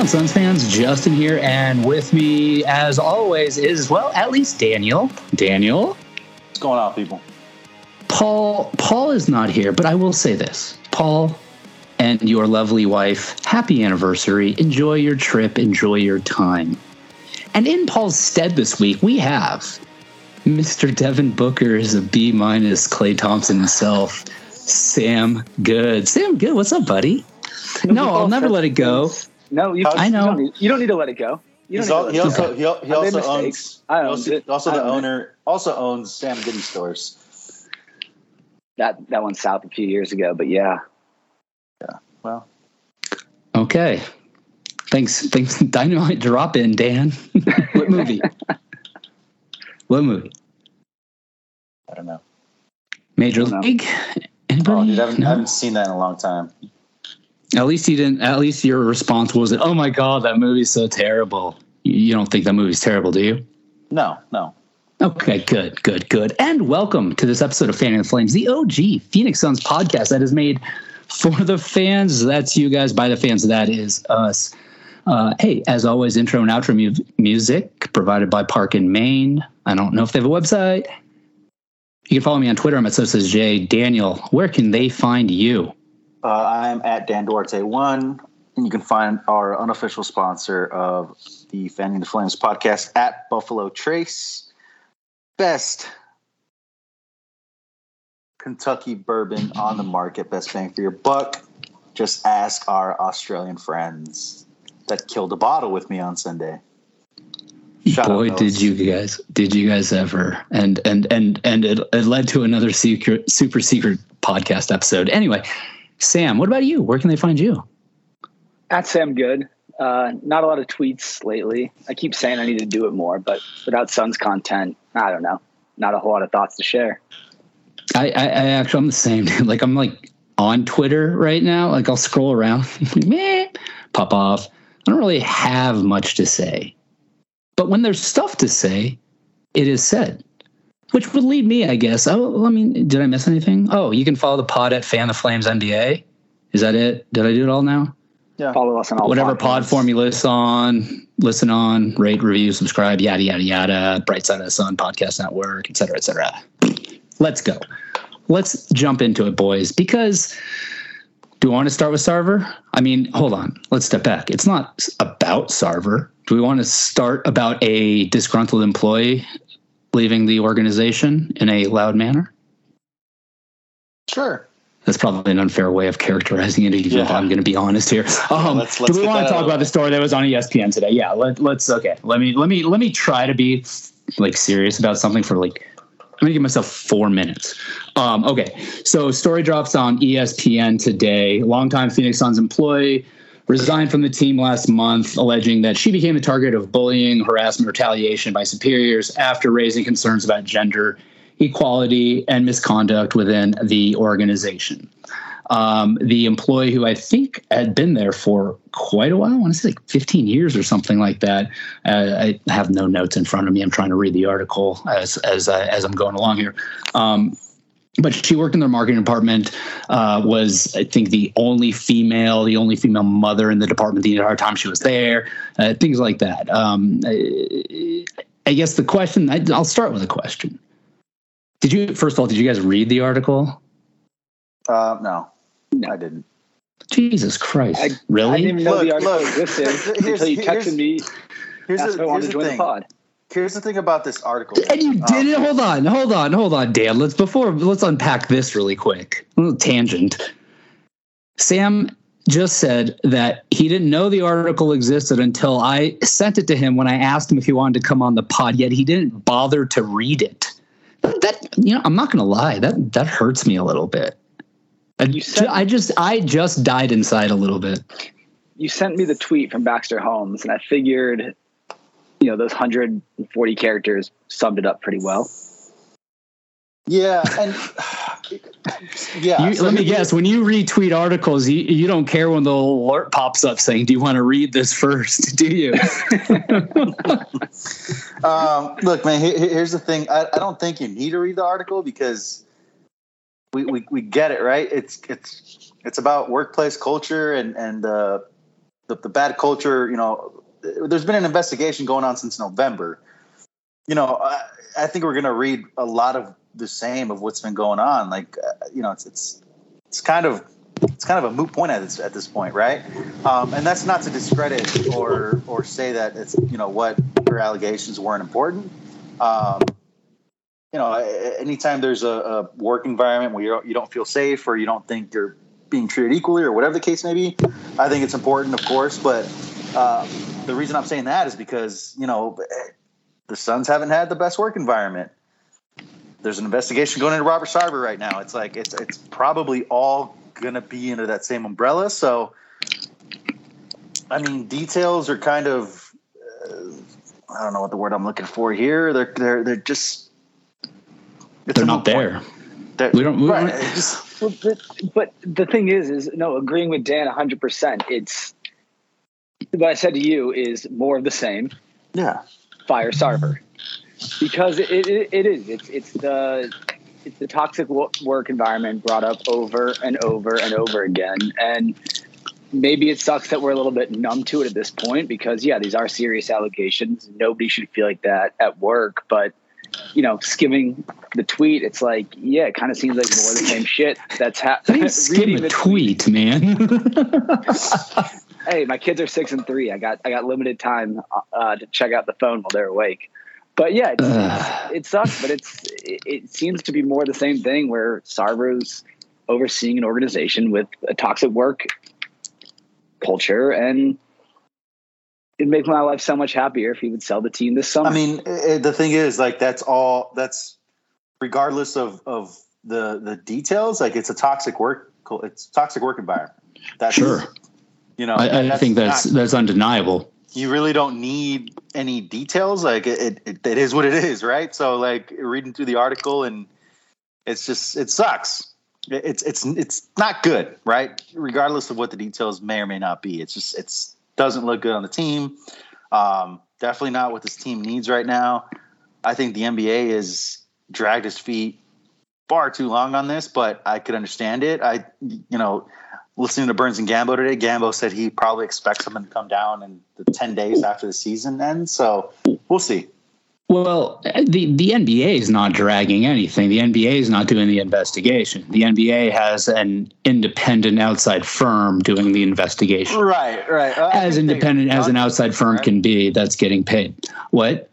on, Suns fans? Justin here, and with me, as always, is well, at least Daniel. Daniel, What's going on, people? Paul. Paul is not here, but I will say this: Paul and your lovely wife, happy anniversary. Enjoy your trip. Enjoy your time. And in Paul's stead this week, we have Mr. Devin Booker is a B minus. Klay Thompson himself, Sam Good. Sam Good, what's up, buddy? No, I'll never let it go. No, you, I know. You don't, need, you don't need to let it go. You don't al- he to let it also he, he also owns I owned also, it. also the owned it. owner also owns Sam Goody stores. That that went south a few years ago, but yeah, yeah. Well, Okay. Thanks. Thanks. Dynamite drop in, Dan. what movie? what movie? I don't know. Major I don't. League? Anybody? Oh, dude, I haven't, No? I haven't seen that in a long time. At least you didn't. At least your response wasn't, "Oh my god, that movie's so terrible." You, don't think that movie's terrible, do you? No, no. Okay, good, good, good. And welcome to this episode of Fanning the Flames, the OG Phoenix Suns podcast that is made for the fans. That's you guys, by the fans. That is us. Uh, hey, as always, intro and outro mu- music provided by Park in Maine. I don't know if they have a website. You can follow me on Twitter. I'm at so says Jay. Daniel, where can they find you? Uh, I'm at Dan Duarte one, and you can find our unofficial sponsor of the Fanning the Flames podcast at Buffalo Trace. Best Kentucky bourbon on the market, best bang for your buck. Just ask our Australian friends that killed a bottle with me on Sunday. Shout Boy, did you guys! Did you guys ever? And and and and it, it led to another secret, super secret podcast episode. Anyway, Sam, what about you? Where can they find you? at Sam Good. Uh, not a lot of tweets lately. I keep saying I need to do it more, but without Suns content, I don't know. Not a whole lot of thoughts to share. I, I, I actually I'm the same. Dude. Like I'm like on Twitter right now. Like I'll scroll around, meh, pop off. I don't really have much to say, but when there's stuff to say, it is said. Which would lead me, I guess. Oh, I mean, did I miss anything? Oh, you can follow the pod at Fan the Flames NBA. Is that it? Did I do it all now? Yeah. Follow us on all Whatever pod platforms. form you listen on, listen on, rate, review, subscribe, yada yada yada. Bright Side of the Sun Podcast Network, et cetera, et cetera. Let's go. Let's jump into it, boys. Because do we want to start with Sarver? I mean, hold on. Let's step back. It's not about Sarver. Do we want to start about a disgruntled employee leaving the organization in a loud manner? Sure. That's probably an unfair way of characterizing it. Even if Yeah. I'm going to be honest here. Um, let's- let's do we want to talk about the the story that was on ESPN today? Yeah. Let, let's. Okay. Let me. Let me. Let me try to be like serious about something for like. I'm gonna give myself four minutes. Um, okay. So story drops on ESPN today. Longtime Phoenix Suns employee resigned from the team last month, alleging that she became the target of bullying, harassment, retaliation by superiors after raising concerns about gender equality and misconduct within the organization. Um, the employee who I think had been there for quite a while, I want to say like 15 years or something like that. Uh, I have no notes in front of me. I'm trying to read the article as as I, as I'm going along here. Um, but she worked in their marketing department. Uh, was I think the only female, the only female mother in the department the entire time she was there. Uh, things like that. Um, I, I guess the question. I, I'll start with a question. Did you first of all? Did you guys read the article? Uh, no, No. I didn't. Jesus Christ! I- really? I didn't even know Look, the article look. existed Here's- until you here's- texted me. Here's Asked the, if I wanted here's to the join the thing. pod. Here's the thing about this article. and you Um, did it. Hold on, hold on, hold on, Dan. Let's before let's unpack this really quick. A little tangent. Sam just said that he didn't know the article existed until I sent it to him when I asked him if he wanted to come on the pod. Yet he didn't bother to read it. That you know, I'm not gonna lie. That that hurts me a little bit. I, You said- I just I just died inside a little bit. You sent me the tweet from Baxter Holmes, and I figured, you know, those 140 characters summed it up pretty well. Yeah, and yeah. You, so let me he- guess. When you retweet articles, you, you don't care when the alert pops up saying, "Do you want to read this first? Do you? Um, look, man. he- he- Here's the thing. I, I don't think you need to read the article because we, we, we get it, right? It's it's it's about workplace culture and and uh, the, the bad culture. You know, there's been an investigation going on since November. You know, I, I think we're going to read a lot of the same of what's been going on. Like, uh, you know, it's it's it's kind of it's kind of a moot point at this at this point, right? Um, and that's not to discredit or or say that it's you know what her allegations weren't important. Um, you know, anytime there's a, a work environment where you don't, you don't feel safe or you don't think you're being treated equally or whatever the case may be, I think it's important, of course. But uh, the reason I'm saying that is because you know the Suns haven't had the best work environment. There's an investigation going into Robert Sarver right now. It's like it's it's probably all going to be under that same umbrella. So, I mean, details are kind of uh, I don't know what the word I'm looking for here. They're they're they're just they're not there. They're, we don't. We right, don't well, but, but the thing is, is no agreeing with Dan 100. percent It's what I said to you is more of the same. Yeah. Fire Sarver. Because it, it, it is. It's it's the it's the toxic work environment brought up over and over and over again. And maybe it sucks that we're a little bit numb to it at this point because yeah these are serious allegations. Nobody should feel like that at work. But you know skimming the tweet it's like yeah it kind of seems like more of the same shit that's happening skim a tweet, tweet man hey my kids are six and three i got i got limited time uh, to check out the phone while they're awake but yeah, it sucks. But it's it, it, seems to be more the same thing where Sarver's overseeing an organization with a toxic work culture, and it'd make my life so much happier if he would sell the team this summer. I mean, it, the thing is, like, that's all. That's regardless of of the the details. Like, it's a toxic work. It's toxic work environment. That's sure. You know, I, I think that's not, that's undeniable you really don't need any details. Like it, it, it is what it is, right? So like reading through the article and it's just it sucks. It's it's it's not good, right? Regardless of what the details may or may not be, it's just it's doesn't look good on the team. Um, definitely not what this team needs right now. I think the NBA is dragged his feet far too long on this, but I could understand it. I you know listening to Burns and Gambo today, Gambo said he probably expects them to come down in the 10 days after the season ends. So we'll see. Well, the, the NBA is not dragging anything. The NBA is not doing the investigation. The NBA has an independent outside firm doing the investigation. Right, right. Uh, as independent as an outside firm right? can be that's getting paid. What?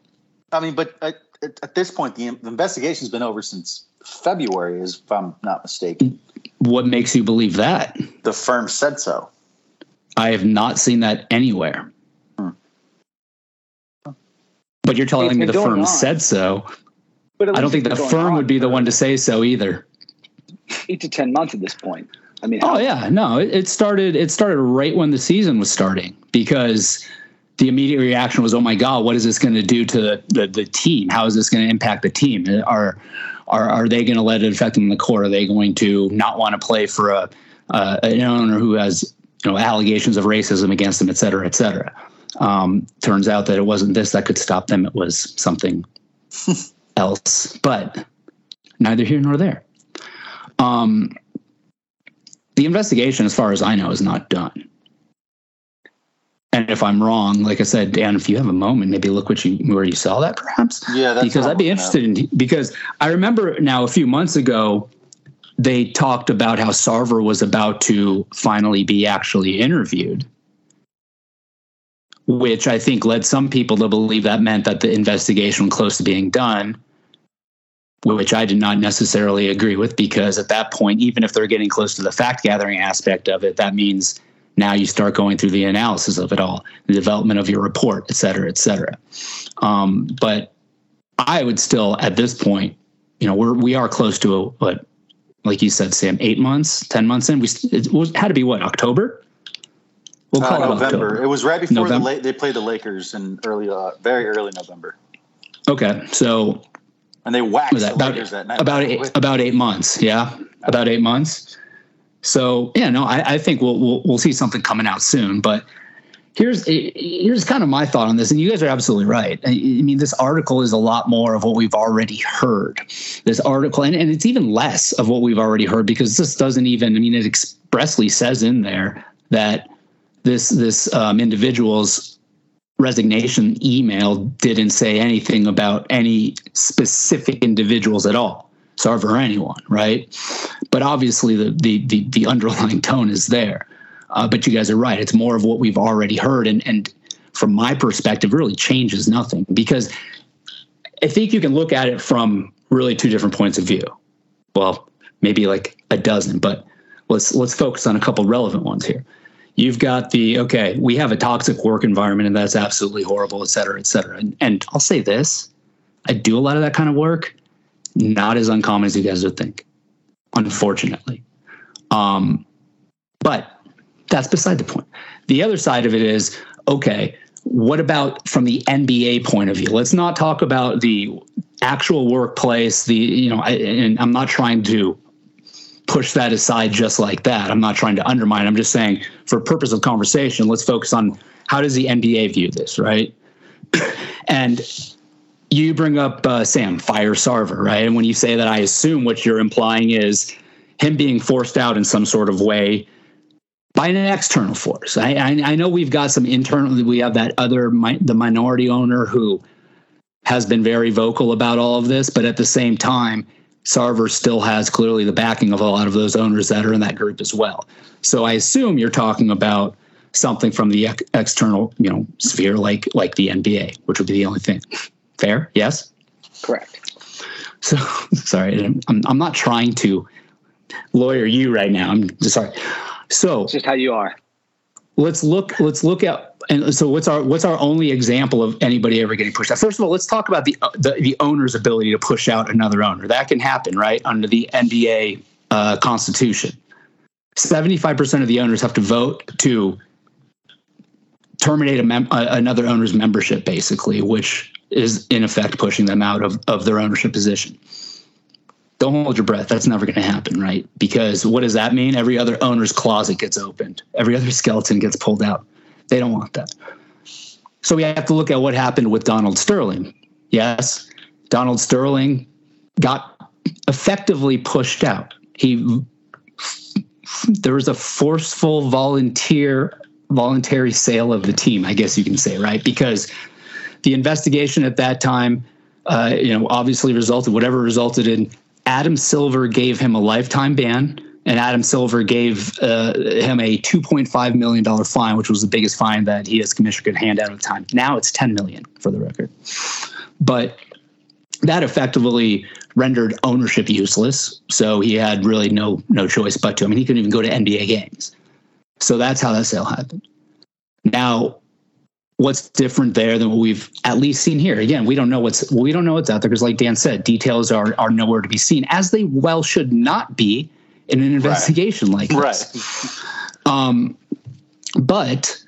I mean, but at, at this point, the, the investigation's been over since February, if I'm not mistaken. What makes you believe that? The firm said so. I have not seen that anywhere. Hmm. But you're telling it's me the firm on. said so. But I don't think the firm would be the one to say so either. Eight to ten months at this point. I mean, oh yeah, no, it, it started. It started right when the season was starting because the immediate reaction was, "Oh my God, what is this going to do to the, the, the team? How is this going to impact the team? Are are are they going to let it affect them in the court? Are they going to not want to play for a uh, an owner who has you know allegations of racism against them, et cetera, et cetera? Um, turns out that it wasn't this that could stop them; it was something else. But neither here nor there. Um, the investigation, as far as I know, is not done. And if I'm wrong, like I said, Dan, if you have a moment, maybe look what you where you saw that, perhaps. Yeah, because I'd be interested in because I remember now a few months ago they talked about how Sarver was about to finally be actually interviewed, which I think led some people to believe that meant that the investigation was close to being done. Which I did not necessarily agree with because at that point, even if they're getting close to the fact gathering aspect of it, that means now you start going through the analysis of it all, the development of your report, et cetera, et cetera. Um, but I would still, at this point, you know, we're we are close to a, what, like you said, Sam, eight months, ten months in. We it had to be what October. We'll call uh, it November. It was right before the they played the Lakers in early, uh, very early November. Okay, so and they waxed that, about, About eight, about eight months. Yeah, about eight months. So yeah, no, I, I think we'll, we'll we'll see something coming out soon. But here's here's kind of my thought on this, and you guys are absolutely right. I, mean, this article is a lot more of what we've already heard. This article, and, and it's even less of what we've already heard because this doesn't even. I mean, it expressly says in there that this this um, individual's resignation email didn't say anything about any specific individuals at all, Sarver or anyone, right? But obviously, the the the, the underlying tone is there. Uh, but you guys are right; it's more of what we've already heard, and and from my perspective, really changes nothing because I think you can look at it from really two different points of view. Well, maybe like a dozen, but let's let's focus on a couple relevant ones here. You've got the okay, we have a toxic work environment and that's absolutely horrible, et cetera, et cetera. And, and I'll say this: I do a lot of that kind of work, not as uncommon as you guys would think, unfortunately. Um, but that's beside the point. The other side of it is okay, what about from the NBA point of view? Let's not talk about the actual workplace. The you know, I, and I'm not trying to push that aside just like that. I'm not trying to undermine. I'm just saying, for purpose of conversation, let's focus on how does the NBA view this, right? and you bring up uh, Sam Fire Sarver, right? And when you say that, I assume what you're implying is him being forced out in some sort of way by an external force. I, I, I know we've got some internal. We have that other the minority owner who has been very vocal about all of this, but at the same time, Sarver still has clearly the backing of a lot of those owners that are in that group as well. So I assume you're talking about something from the ex- external, you know, sphere like like the NBA, which would be the only thing. Fair? Yes. Correct. So sorry, I'm I'm not trying to lawyer you right now. I'm sorry. So it's just how you are. Let's look. Let's look at and so what's our what's our only example of anybody ever getting pushed out? First of all, let's talk about the the, the owner's ability to push out another owner. That can happen, right, under the NBA uh, Constitution. Seventy five percent of the owners have to vote to terminate mem- another owner's membership, basically, which is in effect pushing them out of, of their ownership position. Don't hold your breath. That's never going to happen, right? Because what does that mean? Every other owner's closet gets opened. Every other skeleton gets pulled out they don't want that. So we have to look at what happened with Donald Sterling. Yes, Donald Sterling got effectively pushed out. He there was a forceful volunteer voluntary sale of the team, I guess you can say, right? Because the investigation at that time, uh, you know, obviously resulted whatever resulted in Adam Silver gave him a lifetime ban and Adam Silver gave uh, him a $2.5 million fine, which was the biggest fine that he as commissioner could hand out at the time. Now it's 10 million for the record. But that effectively rendered ownership useless. So he had really no no choice but to. I mean, he couldn't even go to NBA games. So that's how that sale happened. Now, what's different there than what we've at least seen here? Again, we don't know what's we don't know what's out there because, like Dan said, details are are nowhere to be seen, as they well should not be in an investigation right. like this. Right. Um, but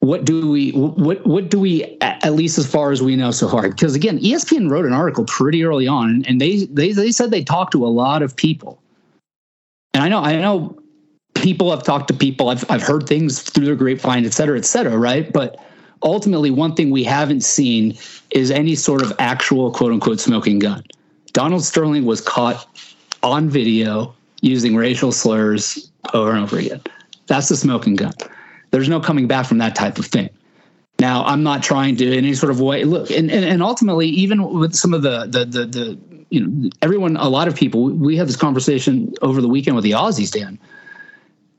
what do we what what do we at least as far as we know so far? Because again, ESPN wrote an article pretty early on, and they they they said they talked to a lot of people. And I know I know people I've talked to people. I've I've heard things through the grapevine, et cetera, et cetera. Right, but ultimately, one thing we haven't seen is any sort of actual quote unquote smoking gun. Donald Sterling was caught on video using racial slurs over and over again. That's the smoking gun. There's no coming back from that type of thing. Now, I'm not trying to in any sort of way look, and, and, and ultimately, even with some of the, the the the you know everyone, a lot of people, we had this conversation over the weekend with the Aussies, Dan.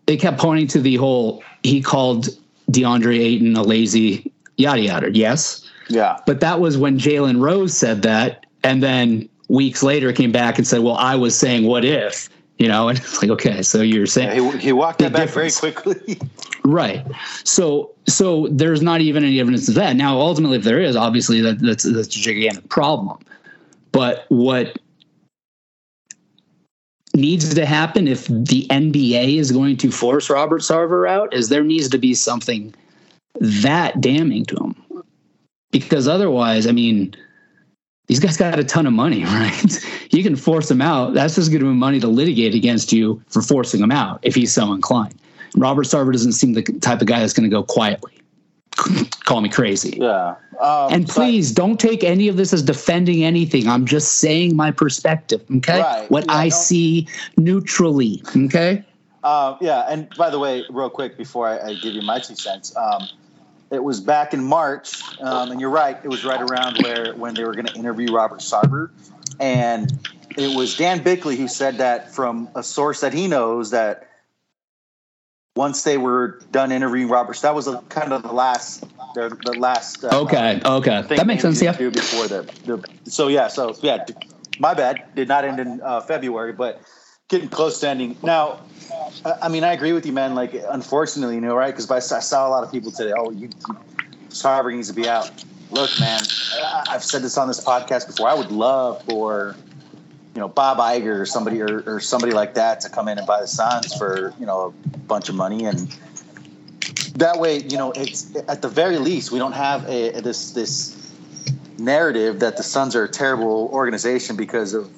They kept pointing to the whole he called DeAndre Ayton a lazy yada yada. Yes, yeah, but that was when Jalen Rose said that, and then weeks later came back and said, "Well, I was saying what if." you know? And it's like okay so you're saying yeah, he, he, walked that back very quickly. Right. So so there's not even any evidence of that. Now ultimately if there is obviously that, that's that's a gigantic problem. But what needs to happen if the NBA is going to force Robert Sarver out is there needs to be something that damning to him because otherwise I mean these guys got a ton of money, right? you can force them out. That's just giving him money to litigate against you for forcing him out if he's so inclined. Robert Sarver doesn't seem the type of guy that's going to go quietly. Call me crazy. Yeah. Um, and please but, don't take any of this as defending anything. I'm just saying my perspective. Okay. Right. What yeah, I see neutrally. Okay. Uh, yeah, and by the way, real quick before I, I give you my two cents, um, it was back in March, um, and you're right. It was right around where when they were going to interview Robert Sarver, and it was Dan Bickley who said that from a source that he knows that once they were done interviewing Roberts, that was a, kind of the last, the, the last. Uh, okay, okay, that makes sense. Yeah. Before the, the so yeah, so yeah, my bad. Did not end in uh, February, but getting close to ending. Now, I mean, I agree with you, man. Like, unfortunately, you know, right? Because I saw a lot of people today. Oh, you, you Sarver needs to be out. Look, man, I've said this on this podcast before. I would love for you know Bob Iger or somebody or, or somebody like that to come in and buy the Suns for you know a bunch of money. And that way you know it's at the very least we don't have a, this this narrative that the Suns are a terrible organization because of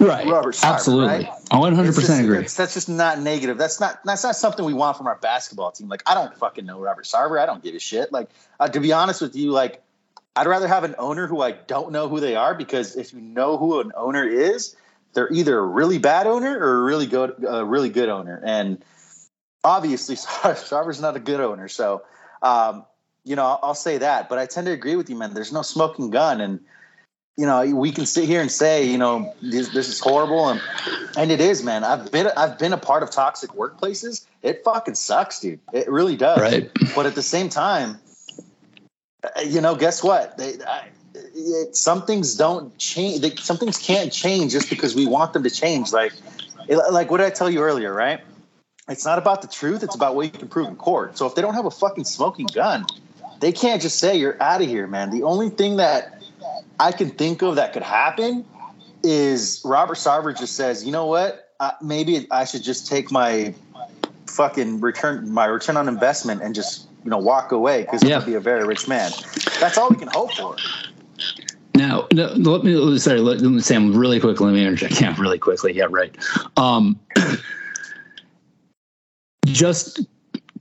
right. Robert Sarver, absolutely. right? I 100 percent agree. that's just not negative. That's not that's not something we want from our basketball team. Like I don't fucking know Robert Sarver. I don't give a shit. Like uh, to be honest with you like I'd rather have an owner who I don't know who they are because if you know who an owner is, they're either a really bad owner or a really good, a really good owner. And obviously, Sarver's not a good owner. So, um, you know, I'll, I'll say that. But I tend to agree with you, man. There's no smoking gun, and you know, we can sit here and say, you know, this, this is horrible, and and it is, man. I've been I've been a part of toxic workplaces. It fucking sucks, dude. It really does. Right. But at the same time you know, guess what? They, I, it, some things don't change. They, some things can't change just because we want them to change. Like, it, like what did I tell you earlier? Right? It's not about the truth. It's about what you can prove in court. So if they don't have a fucking smoking gun, they can't just say you're out of here, man. The only thing that I can think of that could happen is Robert Sarver just says, you know what? Uh, maybe I should just take my fucking return, my return on investment, and just you know walk away because yeah. he'll be a very rich man. That's all we can hope for. Now, no, let me sorry, let, let me Sam really quickly. Let me interject. Yeah, really quickly. Yeah, right. Um, just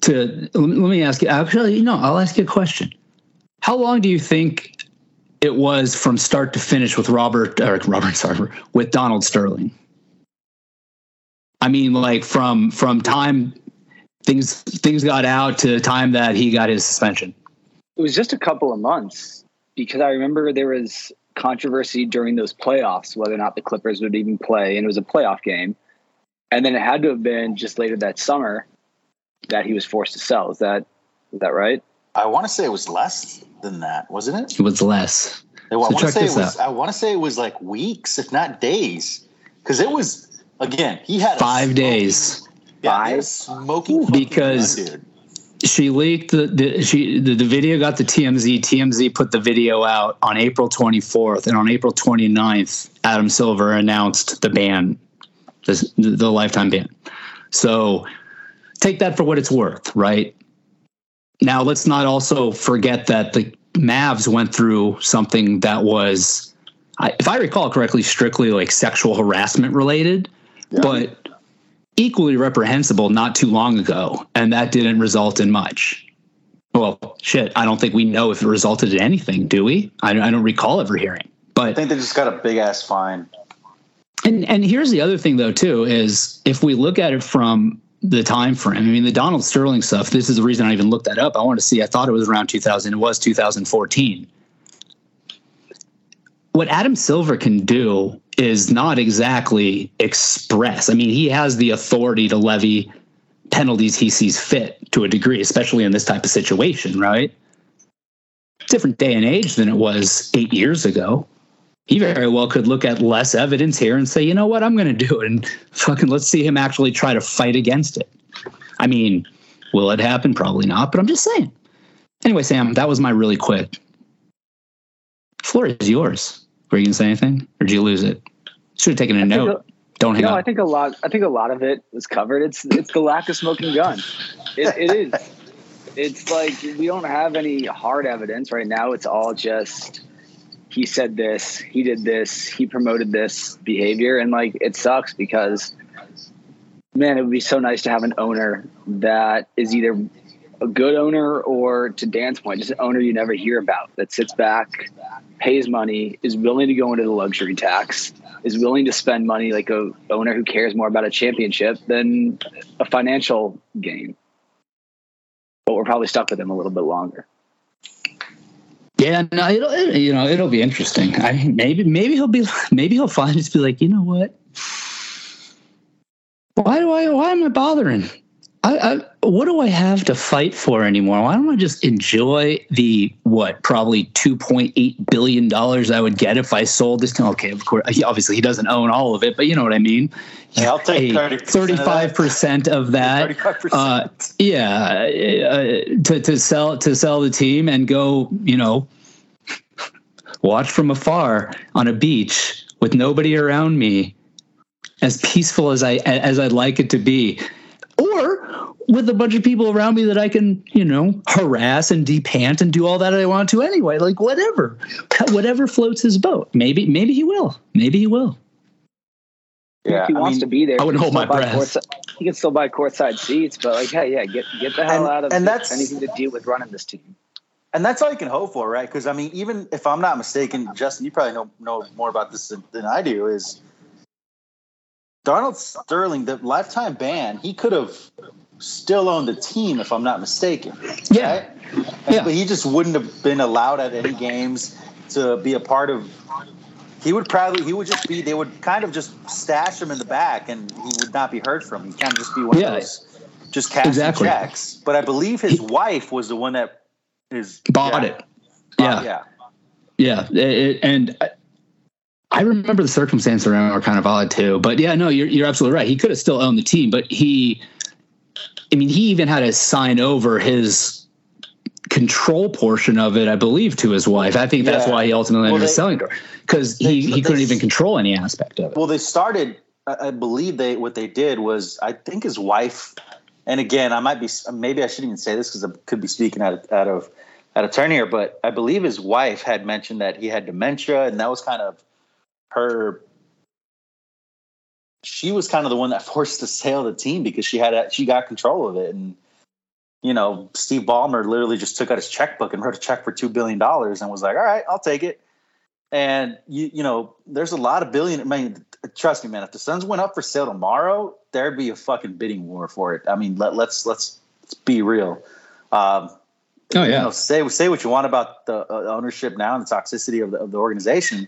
to let me ask you. Actually, no, I'll ask you a question. How long do you think it was from start to finish with Robert or Robert Sarver with Donald Sterling? I mean, like from from time things things got out to the time that he got his suspension? It was just a couple of months because I remember there was controversy during those playoffs whether or not the Clippers would even play, and it was a playoff game. And then it had to have been just later that summer that he was forced to sell. Is that is that right? I want to say it was less than that, wasn't it? It was less. I, so want to say it was. I want to say it was like weeks, if not days, because it was again. He had five days yeah, smoking because gun, she leaked the, the she the, the video got the TMZ. TMZ put the video out on April 24th, and on April 29th, Adam Silver announced the ban, the, the lifetime ban. So take that for what it's worth, right? Now let's not also forget that the Mavs went through something that was, if I recall correctly, strictly like sexual harassment related, yeah. but equally reprehensible not too long ago, and that didn't result in much. Well, shit, I don't think we know if it resulted in anything, do we? I, I don't recall ever hearing. But I think they just got a big ass fine. And and here's the other thing though too is if we look at it from the time frame. I mean, the Donald Sterling stuff. This is the reason I even looked that up. I wanted to see. I thought it was around 2000. It was 2014. What Adam Silver can do is not exactly express. I mean, he has the authority to levy penalties he sees fit to a degree, especially in this type of situation, right? Different day and age than it was eight years ago. He very well could look at less evidence here and say, you know what, I'm going to do it. And fucking let's see him actually try to fight against it. I mean, will it happen? Probably not, but I'm just saying. Anyway, Sam, that was my really quick. Floor is yours. Were you gonna say anything, or did you lose it? Should have taken a I note. A, Don't hang no, up. I think a lot. I think a lot of it was covered. It's it's the lack of smoking gun. It, it is. It's like we don't have any hard evidence right now. It's all just he said this, he did this, he promoted this behavior, and like it sucks because man, it would be so nice to have an owner that is either a good owner or to Dan's point, just an owner you never hear about that sits back, pays money, is willing to go into the luxury tax, is willing to spend money like a owner who cares more about a championship than a financial gain. But we're probably stuck with him a little bit longer. Yeah, no, it'll it, you know it'll be interesting. I maybe maybe he'll be maybe he'll find just be like you know what. Why do I? Why am I bothering? I, I, what do I have to fight for anymore? Why don't I just enjoy the what probably two point eight billion dollars I would get if I sold this? Okay, of course, obviously he doesn't own all of it, but you know what I mean. Yeah, I'll take thirty-five percent of that. Uh, yeah, uh, to to sell to sell the team and go, you know, watch from afar on a beach with nobody around me, as peaceful as I as I'd like it to be or with a bunch of people around me that I can, you know, harass and depant and do all that I want to anyway. Like whatever, whatever floats his boat. Maybe, maybe he will. Maybe he will. Yeah, if he I wants mean, to be there. I would hold my breath. Courtside, he can still buy courtside seats, but like, hey, yeah, get get the hell and, out of and that's, anything to deal with running this team. And that's all you can hope for, right? Because I mean, even if I'm not mistaken, Justin, you probably know know more about this than, than I do. Is Donald Sterling, the lifetime ban, he could have still owned the team if I'm not mistaken. Yeah. Right? yeah. But he just wouldn't have been allowed at any games to be a part of he would probably he would just be they would kind of just stash him in the back and he would not be heard from. He kind of just be one yeah. of those just cashing exactly. checks. But I believe his wife was the one that is bought yeah, it. Bought, yeah. Yeah. Yeah. It, and I remember the circumstances around were kind of odd too. But yeah, no, you're you're absolutely right. He could have still owned the team, but he, I mean, he even had to sign over his control portion of it, I believe, to his wife. I think that's yeah. why he ultimately ended up selling to her because he he couldn't even control any aspect of it. Well, they started. I believe they what they did was I think his wife, and again, I might be maybe I shouldn't even say this because I could be speaking out of, out of out of turn here, but I believe his wife had mentioned that he had dementia, and that was kind of her she was kind of the one that forced to sail the team because she had a, she got control of it. And you know Steve Ballmer literally just took out his checkbook and wrote a check for 2 billion dollars and was like all right I'll take it. And you you know there's a lot of billion I mean trust me man if the Suns went up for sale tomorrow there'd be a fucking bidding war for it. I mean let, let's let's let's be real. Um, oh yeah. you know, say say what you want about the uh, ownership now and the toxicity of the, of the organization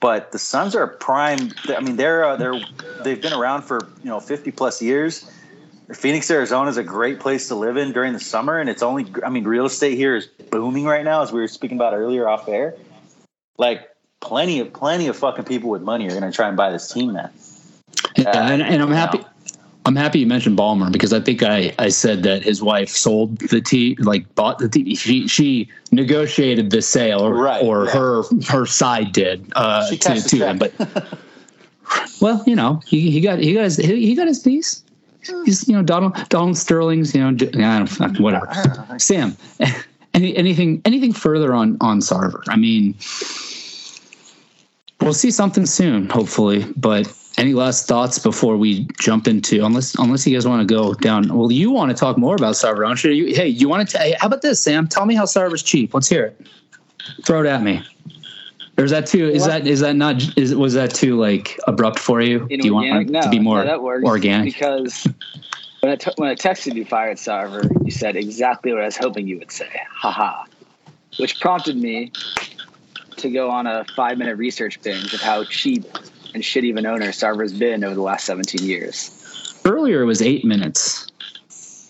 but the Suns are prime. I mean, they're uh, they're they've been around for you know 50 plus years. Phoenix, Arizona is a great place to live in during the summer, and it's only. I mean, real estate here is booming right now, as we were speaking about earlier off air. Like plenty of plenty of fucking people with money are going to try and buy this team, man. Yeah, uh, and, and I'm happy. Know. I'm happy you mentioned Ballmer because I think I, I said that his wife sold the tea, like bought the tea. She she negotiated the sale, or, right, or her her side did uh, to, to him. But well, you know, he, he got he got his he got his piece. He's you know Donald Donald Sterling's you know I don't, whatever. Sam, any, anything anything further on on Sarver? I mean, we'll see something soon, hopefully, but any last thoughts before we jump into unless unless you guys want to go down well you want to talk more about Sarver don't you? you hey you want to t- how about this sam? Tell me how Sarver's cheap let's hear it. Throw it at me. Or is that too is what? that is that not is was that too like abrupt for you? In do you want no, to be more that works organic? because when I, t- when I texted you fired Sarver you said exactly what i was hoping you would say. Haha which prompted me to go on a five minute research binge of how cheap and shitty of an owner Sarver's been over the last 17 years. Earlier, it was eight minutes.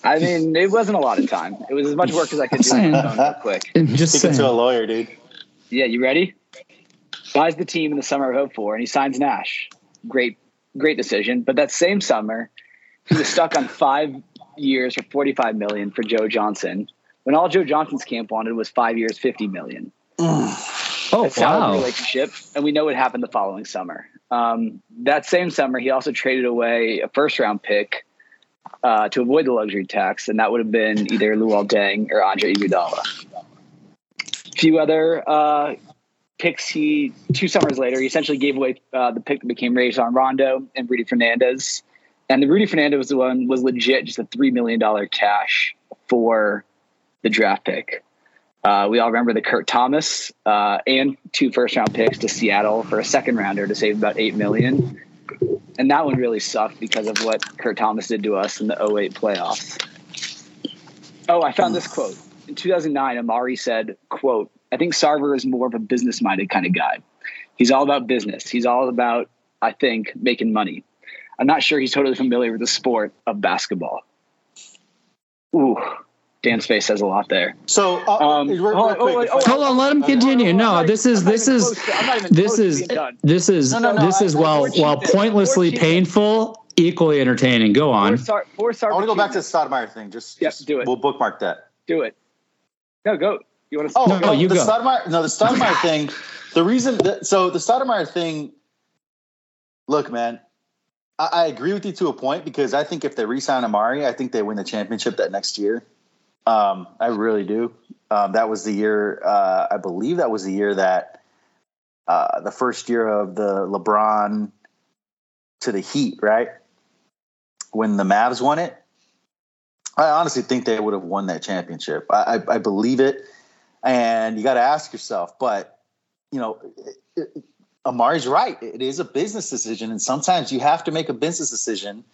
I mean, it wasn't a lot of time. It was as much work as I could do on phone real quick. Just Speaking to a lawyer, dude. Yeah, you ready? Buys the team in the summer of 04 and he signs Nash. Great, great decision. But that same summer, he was stuck on five years for 45 million for Joe Johnson when all Joe Johnson's camp wanted was five years, 50 million. Oh, wow. relationship. And we know what happened the following summer. Um, that same summer, he also traded away a first round pick uh, to avoid the luxury tax, and that would have been either Luol Deng or Andre Iguodala. A few other uh, picks. He two summers later, he essentially gave away uh, the pick that became Rajon Rondo and Rudy Fernandez. And the Rudy Fernandez was the one was legit just a three million dollar cash for the draft pick. Uh, we all remember the Kurt Thomas uh, and two first round picks to Seattle for a second rounder to save about eight million, and that one really sucked because of what Kurt Thomas did to us in the 08 playoffs. Oh, I found this quote in 2009. Amar'e said, "quote I think Sarver is more of a business minded kind of guy. He's all about business. He's all about, I think, making money. I'm not sure he's totally familiar with the sport of basketball." Ooh, Dan's face says a lot there. So, uh, Um, real- real hold- quick, oh, wait, oh, Hold on, let him continue. hold on, I'm No, not this is this is to- I'm not even this is this is No, no, no, this I- is I- while while pointlessly painful, equally entertaining. Go on. Four star, four star I want to go back to the Stoudemire thing. Just, Yep, just do it. We'll bookmark that. do it. No, go. You want to? Oh No, no, you the go. Stoudemire, no, the Stoudemire thing. The reason, that, so the Stoudemire thing. Look, man, I, I agree with you to a point because I think if they re-sign Amar'e, I think they win the championship that next year. Um, I really do. Um, that was the year. Uh, I believe that was the year that uh, the first year of the LeBron to the Heat, right? When the Mavs won it, I honestly think they would have won that championship. I, I, I believe it, and you got to ask yourself. But you know, it, it, Amar'e's right. It is a business decision, and sometimes you have to make a business decision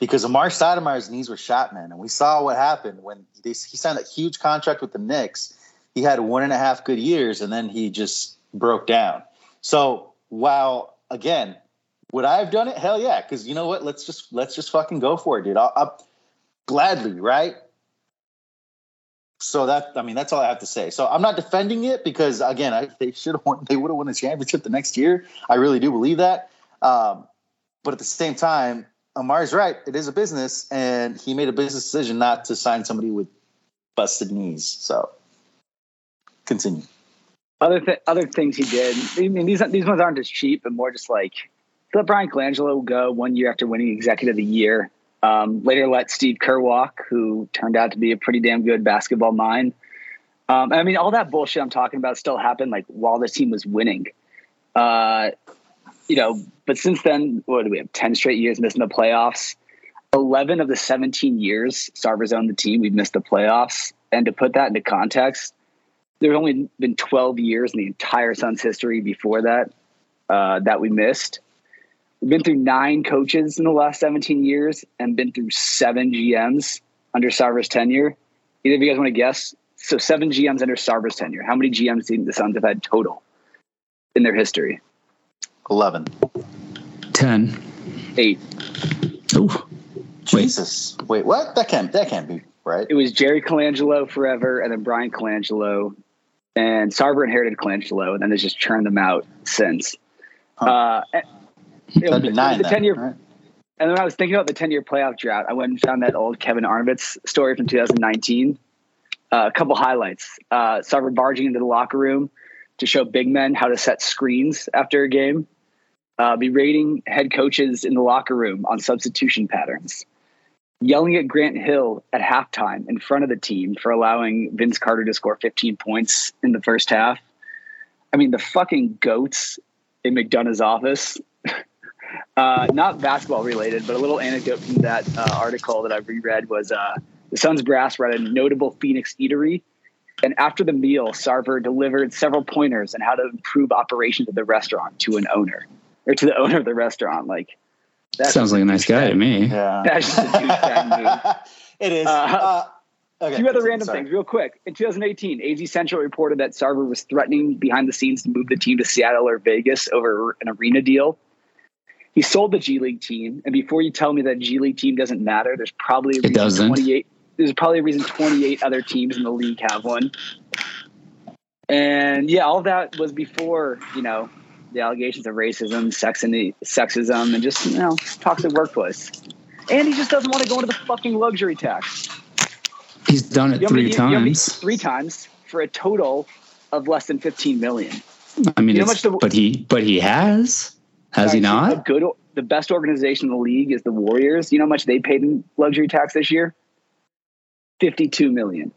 because Amar'e Stoudemire's knees were shot, man, and we saw what happened when they, he signed that huge contract with the Knicks. He had one and a half good years, and then he just broke down. So while again, would I have done it? Hell yeah! Because you know what? Let's just let's just fucking go for it, dude. I'll, I'll gladly, right? So that I mean that's all I have to say. So I'm not defending it because again, I, they should have won. They would have won the championship the next year. I really do believe that. Um, but at the same time, Amar'e's right. It is a business, and he made a business decision not to sign somebody with busted knees. So continue. Other th- other things he did. I mean, these these ones aren't as cheap, but more just like let Bryan Colangelo go one year after winning Executive of the Year. Um, later, let Steve Kerr walk, who turned out to be a pretty damn good basketball mind. Um, I mean, all that bullshit I'm talking about still happened like while the team was winning. Uh, you know, but since then, what do we have? Ten straight years missing the playoffs. Eleven of the seventeen years Sarver's owned the team, we've missed the playoffs. And to put that into context, there's only been 12 years in the entire Suns history before that uh, that we missed. We've been through nine coaches in the last 17 years and been through seven GMs under Sarver's tenure. Either of you guys want to guess? So seven GMs under Sarver's tenure. How many GMs do the Suns have had total in their history? Eleven. Ten. Eight. Ooh. Jesus. Wait, what? That can't that can't be right. It was Jerry Colangelo forever, and then Bryan Colangelo, and Sarver inherited Colangelo, and then they just churned them out since. Huh. Uh, and- it That'd be it was nine. the then, 10 year right? And when I was thinking about the 10 year playoff drought, I went and found that old Kevin Arnovitz story from 2019. Uh, a couple highlights. Uh, Sarver barging into the locker room to show big men how to set screens after a game, uh, berating head coaches in the locker room on substitution patterns, yelling at Grant Hill at halftime in front of the team for allowing Vince Carter to score 15 points in the first half. I mean, the fucking goats in McDonough's office uh, not basketball related, but a little anecdote from that uh, article that I reread was uh, the Suns brass were at a notable Phoenix eatery. And after the meal, Sarver delivered several pointers on how to improve operations of the restaurant to an owner or to the owner of the restaurant. Like, that Sounds like a nice guy to me. Yeah. That's just a douchebag move. it is. Uh, Uh, okay, A few other random sorry. things, real quick. In 2018, AZ Central reported that Sarver was threatening behind the scenes to move the team to Seattle or Vegas over an arena deal. He sold the G League team, and before you tell me that G League team doesn't matter, there's probably a It reason doesn't. 28. There's probably a reason 28 other teams in the league have one. And yeah, all that was before you know the allegations of racism, sex and sexism, and just you know toxic workplace. And he just doesn't want to go into the fucking luxury tax. He's done it You know how many- three you know how many- times. three times for a total of less than 15 million. I mean, You know it's, the- but he but he has. Has he not? good, the best organization in the league is the Warriors. You know how much they paid in luxury tax this year? 52 million.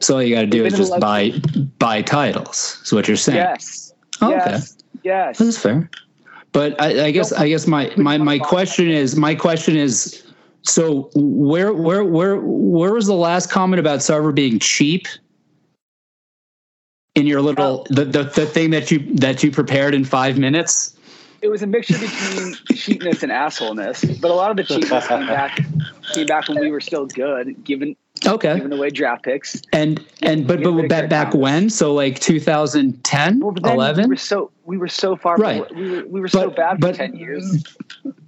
So all you got to do is just in buy buy titles. Is what you're saying? Yes. Oh, okay. Yes. That's fair. But I, I guess I guess my, my my question is my question is So where where where where was the last comment about Sarver being cheap? In your little oh. the, the the thing that you that you prepared in five minutes. It was a mixture between cheapness and assholeness, but a lot of the cheapness came back came back when we were still good, given Okay. giving away draft picks. And and but but a back back when? So like 2010, Well, but then we 11. were so we were so far Right. we were we were so But- bad for but- ten years.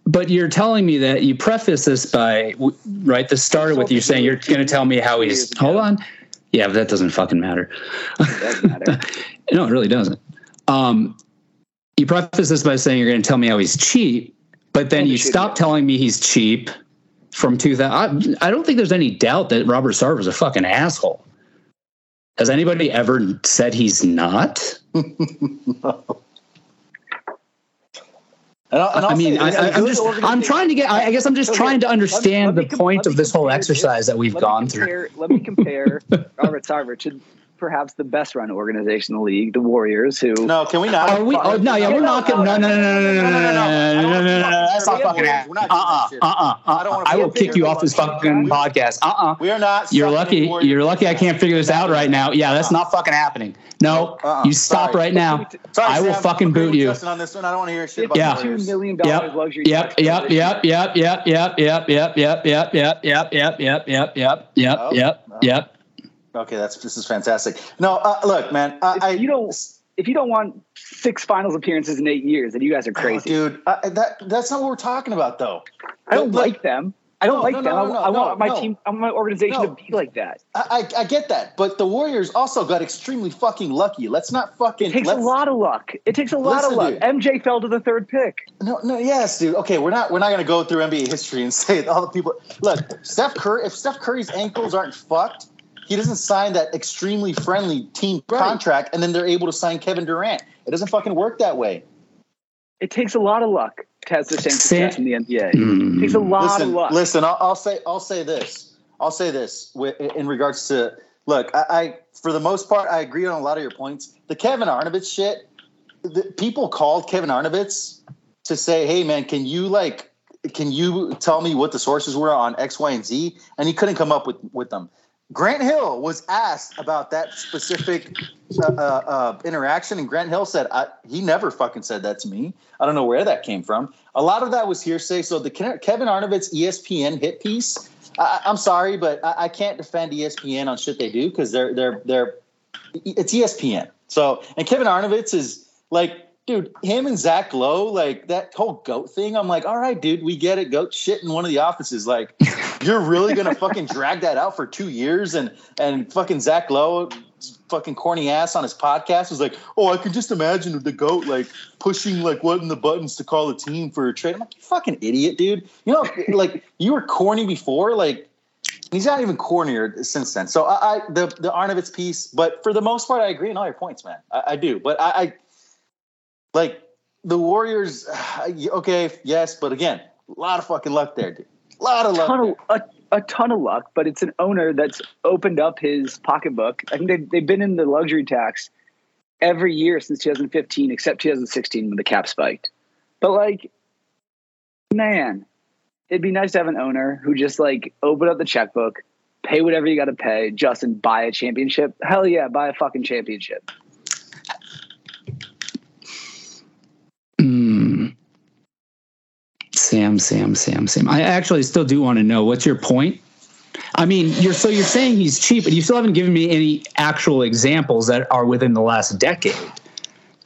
But you're telling me that you preface this by right. This started with you saying you're going to tell me how he's. Hold on. Yeah, but that doesn't fucking matter. It doesn't matter. no, it really doesn't. Um, you preface this by saying you're going to tell me how he's cheap, but then you stop telling me he's cheap from 2000. I, I don't think there's any doubt that Robert Sarver is a fucking asshole. Has anybody ever said he's not? And I'll- and I I'll mean, say I, this, a I, I'm just, I'm trying to get, I I guess I'm just So trying to understand me the com- point of this whole compare exercise that we've gone through. Let me compare Robert Sarver to perhaps the best run organization in the league, the Warriors, who No, can we not? Are we? Oh no, yeah, we're not gonna. No, no, no, no, no, no, no, no, no, no, no, no, no. That's not fucking. Uh, We're not doing uh, that shit. uh, uh. I don't wanna I will fucking kick you hear off this about fucking it. podcast. Uh, uh We are not. You're sucking lucky. Warriors. You're lucky. I can't figure this out right now. Yeah, that's not fucking happening. No, Uh-uh. you stop Sorry. right now. Sorry, I will Sam, fucking I'm agreeing boot with you. Justin on this one. I don't want to hear shit about Yeah. the two Warriors. million dollars Yep. luxury. Yep. tax Yep. Yep. Yep. Yep. Yep. Yep. Yep. Yep. Yep. Yep. Yep. Yep. Yep. Yep. Yep. Yep. Yep. Yep. Oh, Yep. Oh. Okay, that's this is fantastic. No, uh, look, man, I, If I you don't- If you don't want six finals appearances in eight years, then you guys are Oh, crazy. dude. I, that that's not what we're talking about, though. I don't Look, like them. I don't No, like no, them. no, I, I want my team, I want my organization to be like that. I, I I get that, but the Warriors also got extremely fucking lucky. Let's not fucking. It takes a lot of luck. It takes a lot Listen, of luck. dude. MJ fell to the third pick. No, no, yes, dude. Okay, we're not we're not gonna go through NBA history and say all the people. Look, Steph Curry. If Steph Curry's ankles aren't fucked, he doesn't sign that extremely friendly team Right. contract, and then they're able to sign Kevin Durant. It doesn't fucking work that way. It takes a lot of luck to have the same success in the NBA. Mm. It takes a lot listen, of luck. listen. I'll, I'll say I'll say this. I'll say this in regards to look. I, I for the most part I agree on a lot of your points. The Kevin Arnovitz shit. The, people called Kevin Arnovitz to say, "Hey, man, can you like, can you tell me what the sources were on X, Y, and Z?" And he couldn't come up with with them. Grant Hill was asked about that specific uh, uh, uh, interaction, and Grant Hill said, "He never fucking said that to me. I don't know where that came from. A lot of that was hearsay. So the Kevin Arnovitz ESPN hit piece. I, I'm sorry, but I, I can't defend ESPN on shit they do because they're they're they're it's ESPN. So and Kevin Arnovitz is like, dude, him and Zach Lowe, like that whole goat thing. I'm like, all right, dude, we get it. Goat shit in one of the offices. Like, you're really gonna fucking drag that out for two years and and fucking Zach Lowe. Fucking corny ass on his podcast was like, "Oh, I can just imagine the goat like pushing like what in the buttons to call a team for a trade." I'm like, "You fucking idiot, dude! You know, like you were corny before, like he's not even cornier since then. So I, I the the Arnovitz piece, but for the most part, I agree on all your points, man. I, I do, but I, I like the Warriors. Okay, yes, but again, a lot of fucking luck there, dude. A lot of luck. of, a, a ton of luck, but it's an owner that's opened up his pocketbook. I think they've, they've been in the luxury tax every year since 2015, except 2016 when the cap spiked. But like, man, it'd be nice to have an owner who just like open up the checkbook, pay whatever you got to pay, Justin, buy a championship. Hell yeah, buy a fucking championship. Sam, Sam, Sam, Sam. I actually still do want to know what's your point. I mean, you're so you're saying he's cheap, but you still haven't given me any actual examples that are within the last decade.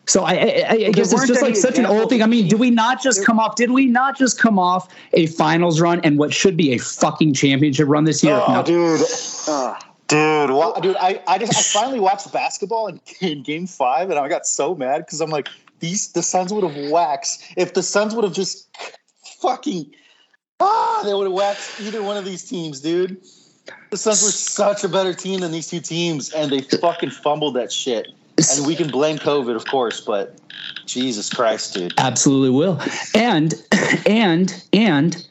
So I, I, I guess it's just like such an old thing. I mean, of do we not just come off? Did we not just come off a finals run and what should be a fucking championship run this year? Oh, No. dude, Ugh. dude, wa- oh, dude! I, I just I finally watched basketball in, in Game Five, and I got so mad because I'm like, these the Suns would have waxed if the Suns would have just fucking ah, they would have waxed either one of these teams, dude. The Suns were such a better team than these two teams, and they fucking fumbled that shit. And we can blame COVID, of course, but Jesus Christ, dude. absolutely will and and and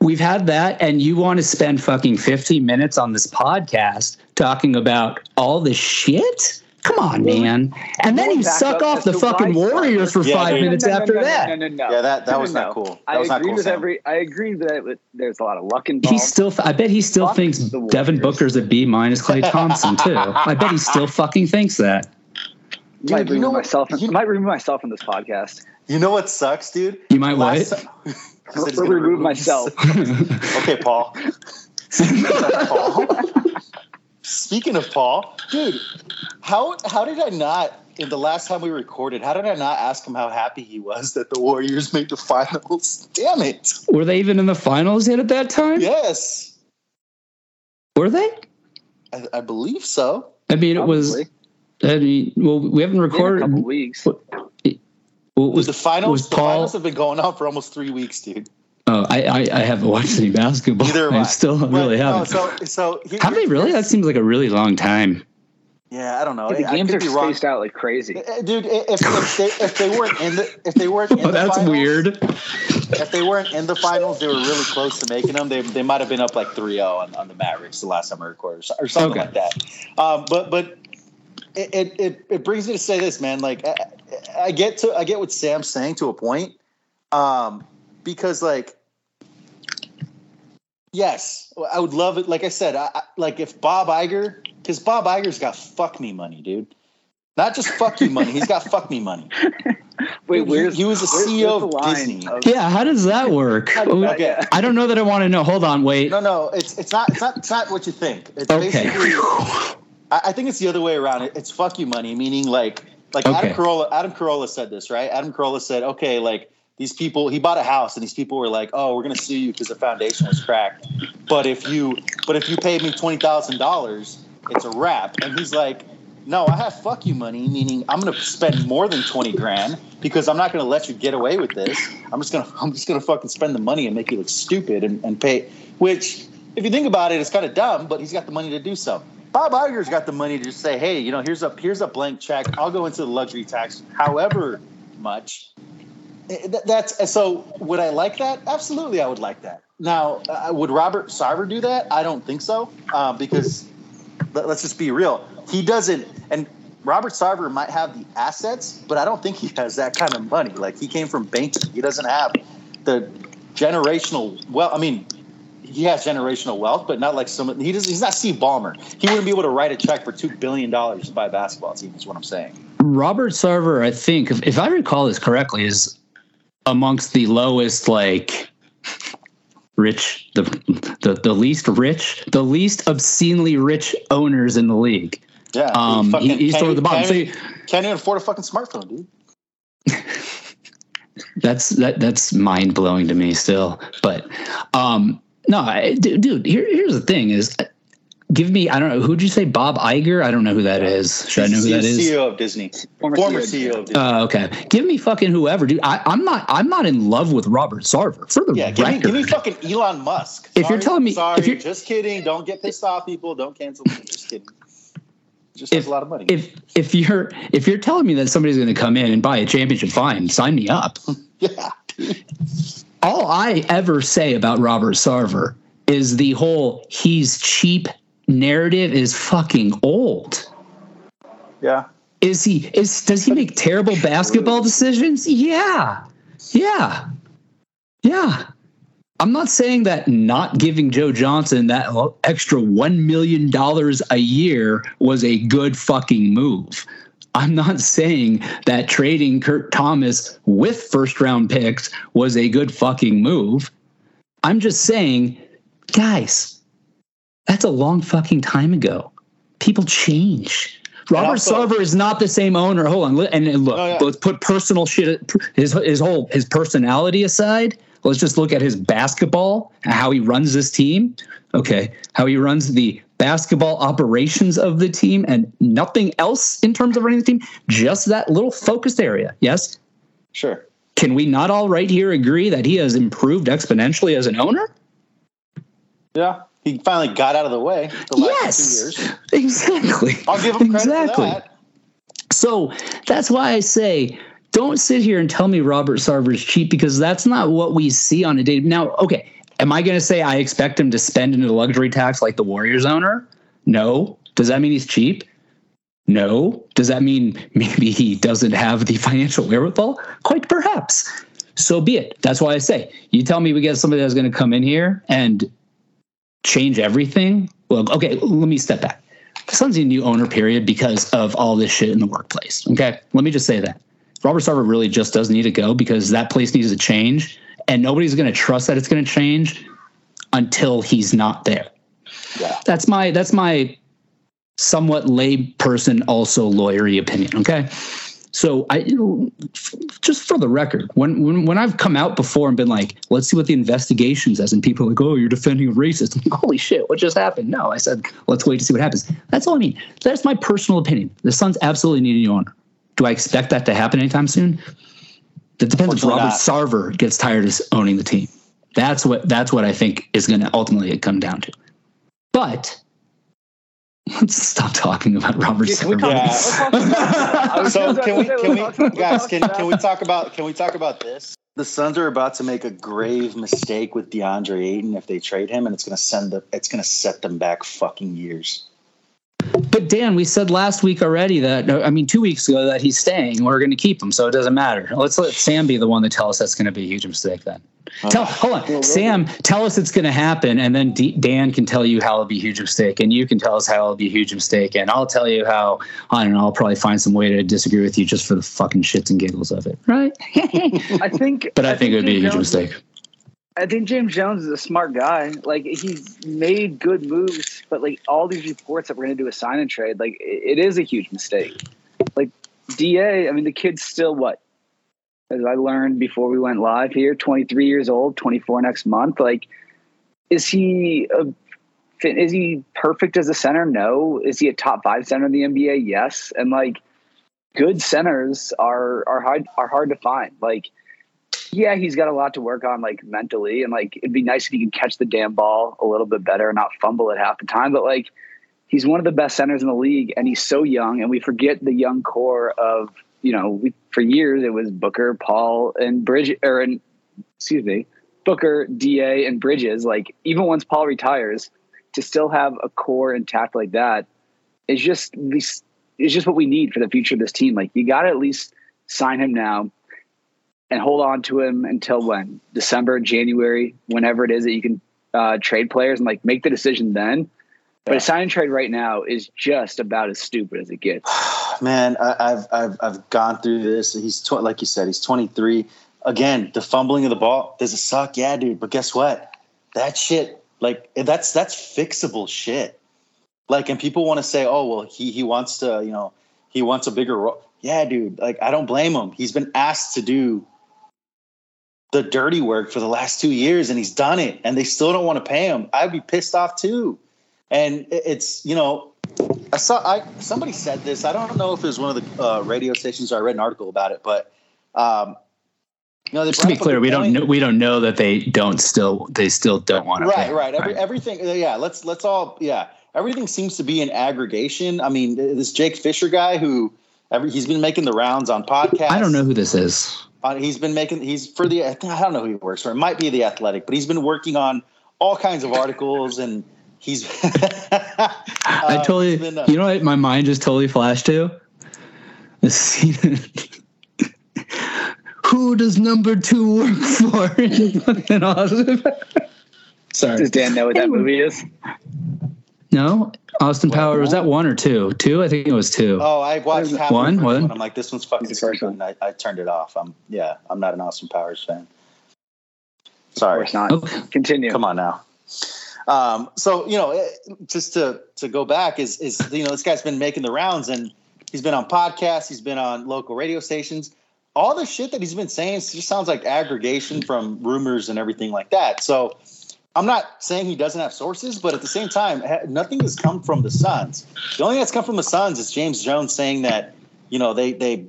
we've had that and you want to spend fucking 15 minutes on this podcast talking about all the shit Come on, man. And then you suck off the fucking Warriors for five minutes No, no, after no, no, that. No, no, no. Yeah, that- that was no, not cool. That I was not agree cool, with Sam. every. I agree that it- there's a lot of luck involved. He still, I bet he still Fuck thinks Devin Warriors. Booker's a B minus Klay Thompson too. I bet he still fucking thinks that. might Dude, you know what- myself. you- might remove myself from this podcast. You know what sucks, dude? You might Last what? time- He said remove myself. okay, Paul. Paul. Speaking of Paul, dude, how how did I not in the last time we recorded? How did I not ask him how happy he was that the Warriors made the finals? Damn it! Were they even in the finals yet at that time? Yes, Were they? I, I believe so. I mean, it was. I mean, well, we haven't In a recorded. couple weeks. Well, it was, the finals, was the Paul- finals have been going on for almost three weeks, dude. Oh, I, I, I haven't watched any basketball. Neither have I I. still But, really no, haven't. so so he- Have they really? That seems like a really long time. Yeah, I don't know. the I games could are be wrong. spaced out like crazy. Uh, Dude, if, if they if they weren't in the if they weren't in Oh, the that's finals, weird. If they weren't in the finals, they were really close to making them. They, they might have been up like 3-0 on, on the Mavericks the last time I recorded or something Okay. like that. Um, but but it, it, it, it brings me to say this, man. Like I, I get to I get what Sam's saying to a point, um, because like yes, I would love it. Like I said, I, I- like if Bob Iger, because Bob Iger's got fuck me money, dude. Not just fuck you money. He's got fuck me money. Wait, where's he was the CEO where's the of Disney. of- Yeah, how does that work? Does that- Okay. yeah. I don't know that I want to know. Hold on, wait. No, no, it's it's not it's not it's not what you think. It's Okay. basically I, I think it's the other way around. It's fuck you money, meaning like like Okay. Adam Carolla. Adam Carolla said this, right? Adam Carolla said, okay, like these people. He bought a house, and these people were like, oh, we're gonna sue you because the foundation was cracked. But if you but if you pay me twenty thousand dollars, it's a wrap. And he's like. No, I have fuck you money, meaning I'm gonna spend more than twenty grand because I'm not gonna let you get away with this. I'm just gonna I'm just gonna fucking spend the money and make you look stupid and, and pay. Which, if you think about it, it's kind of dumb, but he's got the money to do so. Bob Iger's got the money to just say, hey, you know, here's a here's a blank check. I'll go into the luxury tax, however much. Eh, th- That's so. Would I like that? Absolutely, I would like that. Now, uh, would Robert Sarver do that? I don't think so, uh, because let- let's just be real. He doesn't, and Robert Sarver might have the assets, but I don't think he has that kind of money. Like he came from banking. He doesn't have the generational. Well, I mean, he has generational wealth, but not like some. He does. He's not Steve Ballmer. He wouldn't be able to write a check for two billion dollars to buy a basketball team. Is what I'm saying. Robert Sarver, I think, if, if I recall this correctly, is amongst the lowest, like, rich, the, the the least rich, the least obscenely rich owners in the league. Yeah, Um, he- he's toward the bottom. Can't, So even, can't even afford a fucking smartphone, dude. that's that that's mind blowing to me still. But um, no, I, dude, dude here, here's the thing: is give me. I don't know who'd you say, Bob Iger? I don't know who that is. Should I know who that is? He's is? CEO of Disney, Former former, CEO of CEO of Disney. Uh, okay, give me fucking whoever, dude. I, I'm not. I'm not in love with Robert Sarver. For the yeah, give me, give me fucking Elon Musk. If you're telling me- if sorry, you're- just kidding. Don't get pissed off, people. Don't cancel me. Just kidding. Just has If- a lot of money. if if you're if you're telling me that somebody's going to come in and buy a championship, fine, sign me up. yeah, All I ever say about Robert Sarver is the whole he's cheap narrative is fucking old. yeah. Is he is does he make terrible basketball decisions? Yeah. Yeah. Yeah. I'm not saying that not giving Joe Johnson that extra 1 million dollars a year was a good fucking move. I'm not saying that trading Kurt Thomas with first round picks was a good fucking move. I'm just saying, guys, that's a long fucking time ago. People change. Robert also- Sarver is not the same owner. Hold on, and, look, No, yeah. let's put personal shit, his his whole his personality aside. Let's just look at his basketball, and how he runs this team. Okay, how he runs the basketball operations of the team, and nothing else in terms of running the team. Just that little focused area. Yes. Sure. Can we not all right here agree that he has improved exponentially as an owner? Yeah. He finally got out of the way the last two Yes, years. exactly. I'll give him credit exactly. for that. So that's why I say don't sit here and tell me Robert Sarver is cheap because that's not what we see on a day. Now, okay, am I going to say I expect him to spend into the luxury tax like the Warriors owner? No. Does that mean he's cheap? No. Does that mean maybe he doesn't have the financial wherewithal? Quite perhaps. So be it. That's why I say, you tell me we get somebody that's going to come in here and change everything. Well, okay, let me step back. The Suns a new owner, period, because of all this shit in the workplace. Okay, let me just say that. Robert Sarver really just does need to go because that place needs to change, and nobody's going to trust that it's going to change until he's not there. Yeah. That's my that's my somewhat lay person, also lawyery opinion. Okay. So I just for the record, when, when when I've come out before and been like, let's see what the investigation says, and people are like, oh, you're defending a racist. Like, Holy shit, what just happened? No, I said, let's wait to see what happens. That's all I mean. That's my personal opinion. The Suns absolutely need a new owner. Do I expect that to happen anytime soon? That depends if Robert not. Sarver gets tired of owning the team. That's what that's what I think is going to ultimately come down to. But let's stop talking about Robert Yeah, can we Yeah. let's talk about- I was So can we about to say, can we guys can can we talk about can we talk about this? The Suns are about to make a grave mistake with DeAndre Ayton if they trade him, and it's going to send the it's going to set them back fucking years. But Dan, we said last week already that I mean two weeks ago that he's staying. We're going to keep him, so it doesn't matter. Let's let Sam be the one to tell us that's going to be a huge mistake. Then uh, tell hold on, Sam, tell us it's going to happen, and then D- Dan can tell you how it'll be a huge mistake, and you can tell us how it'll be a huge mistake, and I'll tell you how I don't know. I'll probably find some way to disagree with you just for the fucking shits and giggles of it, right? I think, but I, think, it would be a huge Jones- mistake. I think James Jones is a smart guy. Like he's made good moves, but like all these reports that we're going to do a sign and trade, like it, it is a huge mistake. Like Da, I mean, the kid's still what? As I learned before we went live here, 23 years old, 24 next month. Like, is he a? Is he perfect as a center? No. Is he a top five center in the NBA? Yes. And like, good centers are are hard are hard to find. Like yeah, he's got a lot to work on, like mentally, and like it'd be nice if he could catch the damn ball a little bit better and not fumble it half the time. But like, he's one of the best centers in the league, and he's so young, and we forget the young core of you know, we, for years it was Booker, Paul, and Bridge, or and excuse me, Booker, Da, and Bridges. Like even once Paul retires, to still have a core intact like that is just is just what we need for the future of this team. Like you got to at least sign him now and hold on to him until when December, January, whenever it is that you can uh, trade players and like make the decision then. But a sign and trade right now is just about as stupid as it gets. Man, I, I've I've I've gone through this. He's tw- like you said, he's 23. Again, the fumbling of the ball does it suck? Yeah, dude. But guess what? That shit, like that's that's fixable shit. Like, and people want to say, oh well, he he wants to, you know, he wants a bigger role. Yeah, dude. Like, I don't blame him. He's been asked to do the dirty work for the last two years, and he's done it, and they still don't want to pay him. I'd be pissed off too. And it's you know I saw I somebody said this. I don't know if it was one of the uh, radio stations or I read an article about it, but um, you know, Just to be brought up a clear, we don't know, we don't know that they don't still they still don't want to. Right, right. Every, everything. Yeah, let's let's all. Yeah, everything seems to be an aggregation. I mean, this Jake Fisher guy who every he's been making the rounds on podcasts. I don't know who this is. Uh, he's been making. He's for the. I don't know who he works for. It might be the Athletic, but he's been working on all kinds of articles and. He's. I Uh, totally. he's been, uh, you know what? My mind just totally flashed to. The scene- Who does number two work for? Fucking awesome. Sorry. Does Dan know what that movie is? No, Austin Power was that one or two? Two, I think it was two. Oh, I watched half One? of the first One? one. I'm like, this one's fucking It's the. And I, I turned it off. I'm yeah, I'm not an Austin Powers fan. Sorry. Of course not. Okay. Continue. Come on now. Um, so you know, eh, just to to go back is is you know this guy's been making the rounds and he's been on podcasts, he's been on local radio stations. All the shit that he's been saying just sounds like aggregation from rumors and everything like that. So I'm not saying he doesn't have sources, but at the same time, nothing has come from the Suns. The only thing that's come from the Suns is James Jones saying that you know they they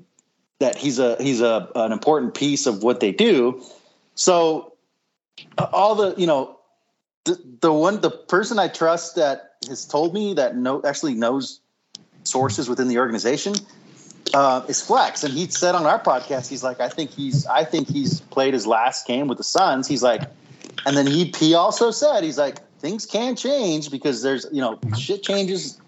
that he's a he's a an important piece of what they do. So all the you know the, the one the person I trust that has told me that no actually knows sources within the organization uh, is Flex, and he said on our podcast, he's like, I think he's I think he's played his last game with the Suns. He's like, and then he he also said he's like things can change because there's you know shit changes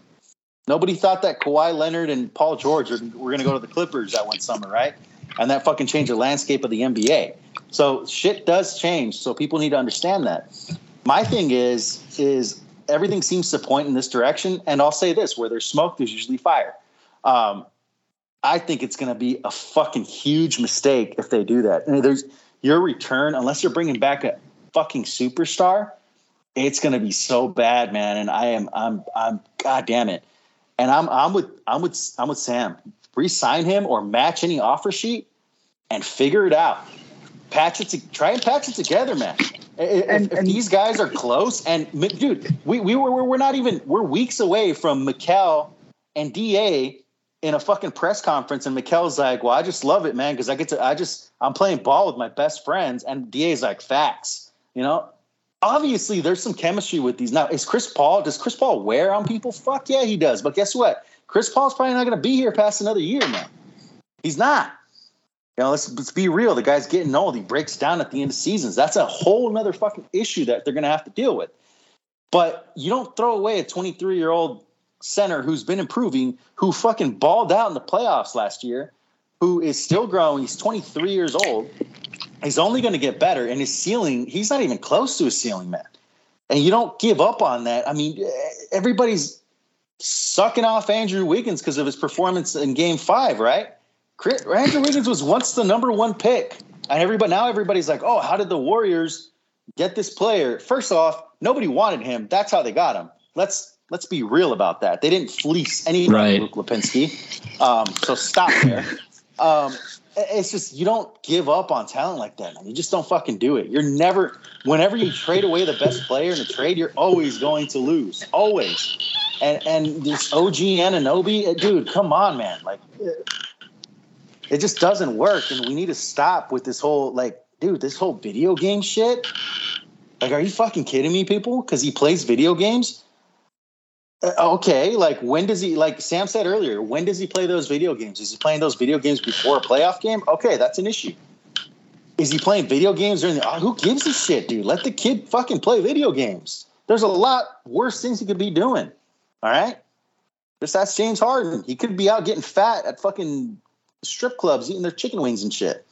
Nobody thought that Kawhi Leonard and Paul George were, were going to go to the Clippers that one summer, right? And that fucking changed the landscape of the NBA. So shit does change. So people need to understand that. My thing is, is everything seems to point in this direction. And I'll say this: where there's smoke, there's usually fire. Um, I think it's going to be a fucking huge mistake if they do that. And there's your return, unless you're bringing back a fucking superstar, it's going to be so bad, man. And I am, I'm, I'm, god damn it. And I'm, I'm with, I'm with, I'm with Sam. Resign him or match any offer sheet and figure it out. Patch it to try and patch it together, man. If, and, if these guys are close, and dude, we, we were we're not even we're weeks away from Mikal and Da in a fucking press conference, and Mikal's like, "Well, I just love it, man, because I get to I just I'm playing ball with my best friends," and Da's like, "Facts," you know. Obviously, there's some chemistry with these. Now, is Chris Paul? Does Chris Paul wear on people? Fuck yeah, he does. But guess what? Chris Paul's probably not going to be here past another year, man. He's not. You know, let's, let's be real. The guy's getting old. He breaks down at the end of seasons. That's a whole other fucking issue that they're going to have to deal with. But you don't throw away a 23 year old center who's been improving, who fucking balled out in the playoffs last year, who is still growing. He's 23 years old. He's only going to get better. And his ceiling, he's not even close to his ceiling, man. And you don't give up on that. I mean, everybody's sucking off Andrew Wiggins because of his performance in game five, right? Andrew Wiggins was once the number one pick, and everybody now everybody's like, "Oh, how did the Warriors get this player?" First off, nobody wanted him. That's how they got him. Let's let's be real about that. They didn't fleece anybody, right. Luke Lipinski. Um, so stop there. Um, it's just you don't give up on talent like that, man. You just don't fucking do it. You're never. Whenever you trade away the best player in a trade, you're always going to lose. Always. And and this OG Anunoby, dude, come on, man. Like it just doesn't work and we need to stop with this whole like dude this whole video game shit like are you fucking kidding me people because he plays video games uh, okay like when does he like sam said earlier when does he play those video games is he playing those video games before a playoff game okay that's an issue is he playing video games during the uh, who gives a shit dude let the kid fucking play video games there's a lot worse things he could be doing all right just ask james harden he could be out getting fat at fucking strip clubs eating their chicken wings and shit.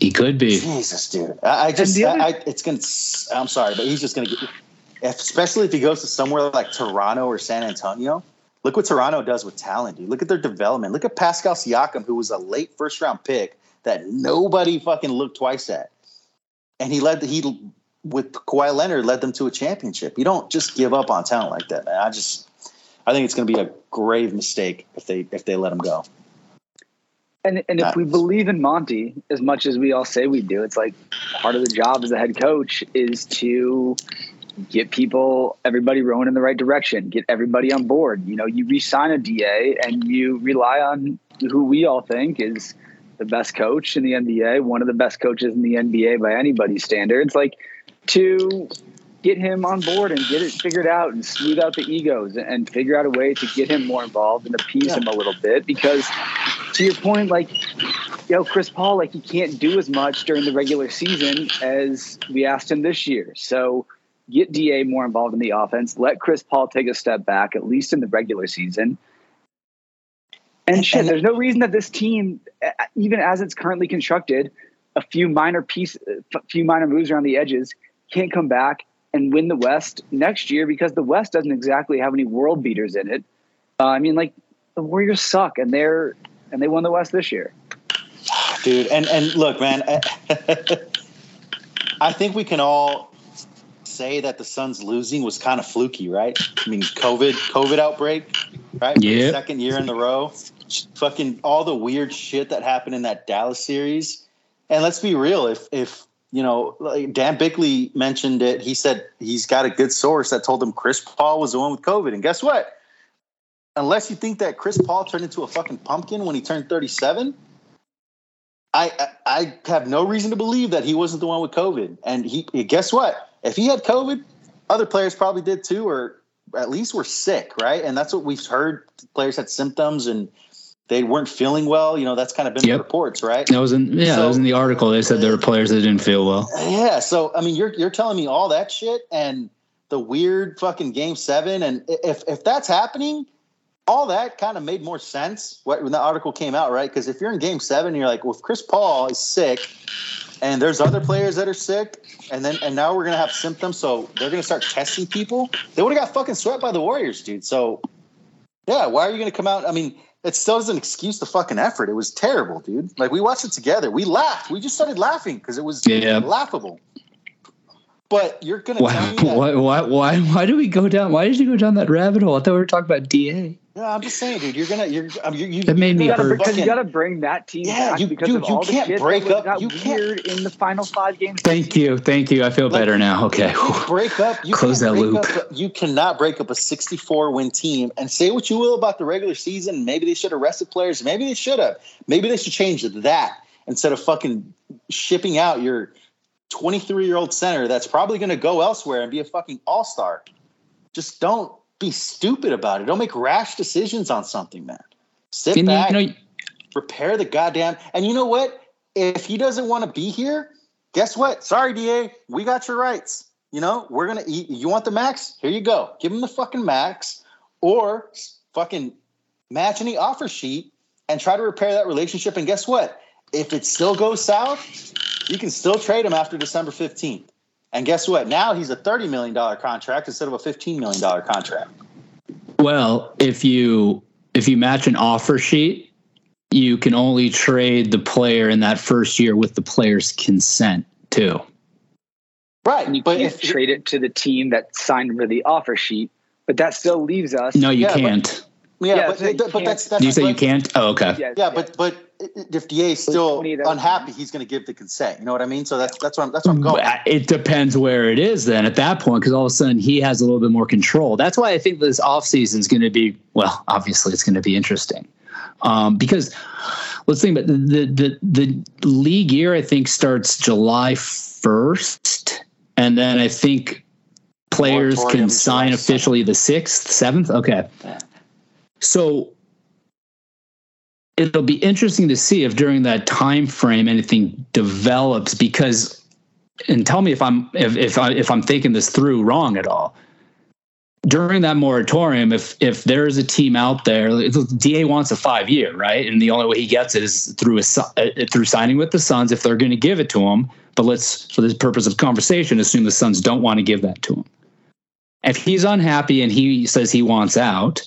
He could be. Jesus, dude. I, I just, other- I, I, it's gonna. I'm sorry, but he's just gonna get. Especially if he goes to somewhere like Toronto or San Antonio. Look what Toronto does with talent, dude. Look at their development. Look at Pascal Siakam, who was a late first round pick that nobody fucking looked twice at, and he led. The, he with Kawhi Leonard led them to a championship. You don't just give up on talent like that, man. I just I think it's going to be a grave mistake if they if they let him go. And and if we believe in Monty as much as we all say we do, it's like part of the job as a head coach is to get people, everybody rowing in the right direction, get everybody on board. You know, you re-sign a DA and you rely on who we all think is the best coach in the NBA, one of the best coaches in the NBA by anybody's standards, like to get him on board and get it figured out and smooth out the egos and figure out a way to get him more involved and appease yeah. him a little bit because to your point like you know chris paul like he can't do as much during the regular season as we asked him this year so get da more involved in the offense let chris paul take a step back at least in the regular season and shit there's no reason that this team even as it's currently constructed a few minor piece a few minor moves around the edges can't come back and win the West next year because the West doesn't exactly have any world beaters in it. Uh, I mean, like the Warriors suck, and they're and they won the West this year. Dude, and and look, man, I think we can all say that the Suns losing was kind of fluky, right? I mean, COVID, COVID outbreak, right? Yeah, second year in the row. Fucking all the weird shit that happened in that Dallas series. And let's be real, if if you know, like Dan Bickley mentioned it. He said he's got a good source that told him Chris Paul was the one with COVID. And guess what? Unless you think that Chris Paul turned into a fucking pumpkin when he turned 37, I, I, I have no reason to believe that he wasn't the one with COVID. And he guess what? If he had COVID, other players probably did too, or at least were sick, right? And that's what we've heard. Players had symptoms and they weren't feeling well. You know, that's kind of been yep. the reports, right? That was in yeah, so, that was in the article. They said there were players that didn't feel well. Yeah. So I mean, you're you're telling me all that shit, and the weird fucking game seven. And if if that's happening, all that kind of made more sense when the article came out, right? Because if you're in game seven, you're like, well, if Chris Paul is sick and there's other players that are sick, and then and now we're gonna have symptoms, so they're gonna start testing people. They would have got fucking swept by the Warriors, dude. So yeah, why are you gonna come out? I mean, it still doesn't excuse the fucking effort. It was terrible, dude. Like we watched it together. We laughed. We just started laughing because it was Yeah. laughable. But you're gonna Why, tell me that, why, why, why, why do we go down? Why did you go down that rabbit hole? I thought we were talking about DA. Yeah, I'm just saying, dude. You're gonna. You're. I you. you That made me You gotta, hurt. because you got to bring that team Yeah, back you- because dude, of you all can't the shit break that up- got you can't- in the final five games. Thank you, thank you. I feel Like, better now. Okay. You break up. You Close that loop. Up, you cannot break up a 64 win team. And say what you will about the regular season. Maybe they should have rested players. Maybe they should have. Maybe they should change that instead of fucking shipping out your 23 year old center that's probably going to go elsewhere and be a fucking all star. Just don't be stupid about it. Don't make rash decisions on something, man. Sit And back, you know, repair the goddamn. And you know what? If he doesn't want to be here, guess what? Sorry, Da, we got your rights. You know, we're gonna eat. You want the max? Here you go. Give him the fucking max, or fucking match any offer sheet and try to repair that relationship. And guess what? If it still goes south, you can still trade him after December fifteenth. And guess what? Now he's a thirty million dollar contract instead of a fifteen million dollar contract. well, if you if you match an offer sheet, you can only trade the player in that first year with the player's consent too. Right, And you but can't if trade it to the team that signed for the offer sheet, but that still leaves us. No, you Yeah, can't. yeah, Yeah, but, so you but can't- that's that's you say you can't? Oh, okay. Yes, Yeah, yes. but but if DA is still unhappy, he's going to give the consent. You know what I mean? So that's that's what I'm, that's what I'm going. But It depends where it is then at that point, because all of a sudden he has a little bit more control. That's why I think this offseason is going to be, well, obviously it's going to be interesting. Um, because let's think about the, the, the, the league year, I think starts July 1st. And then I think players Moratorium can sign officially the 6th, 7th. Okay. So it'll be interesting to see if during that time frame anything develops because and tell me if I'm if if I if I'm thinking this through wrong at all. During that moratorium, if if there is a team out there, the DA wants a five year, right? And the only way he gets it is through a uh, through signing with the Suns if they're going to give it to him. But let's, for the purpose of conversation, assume the Suns don't want to give that to him. If he's unhappy and he says he wants out,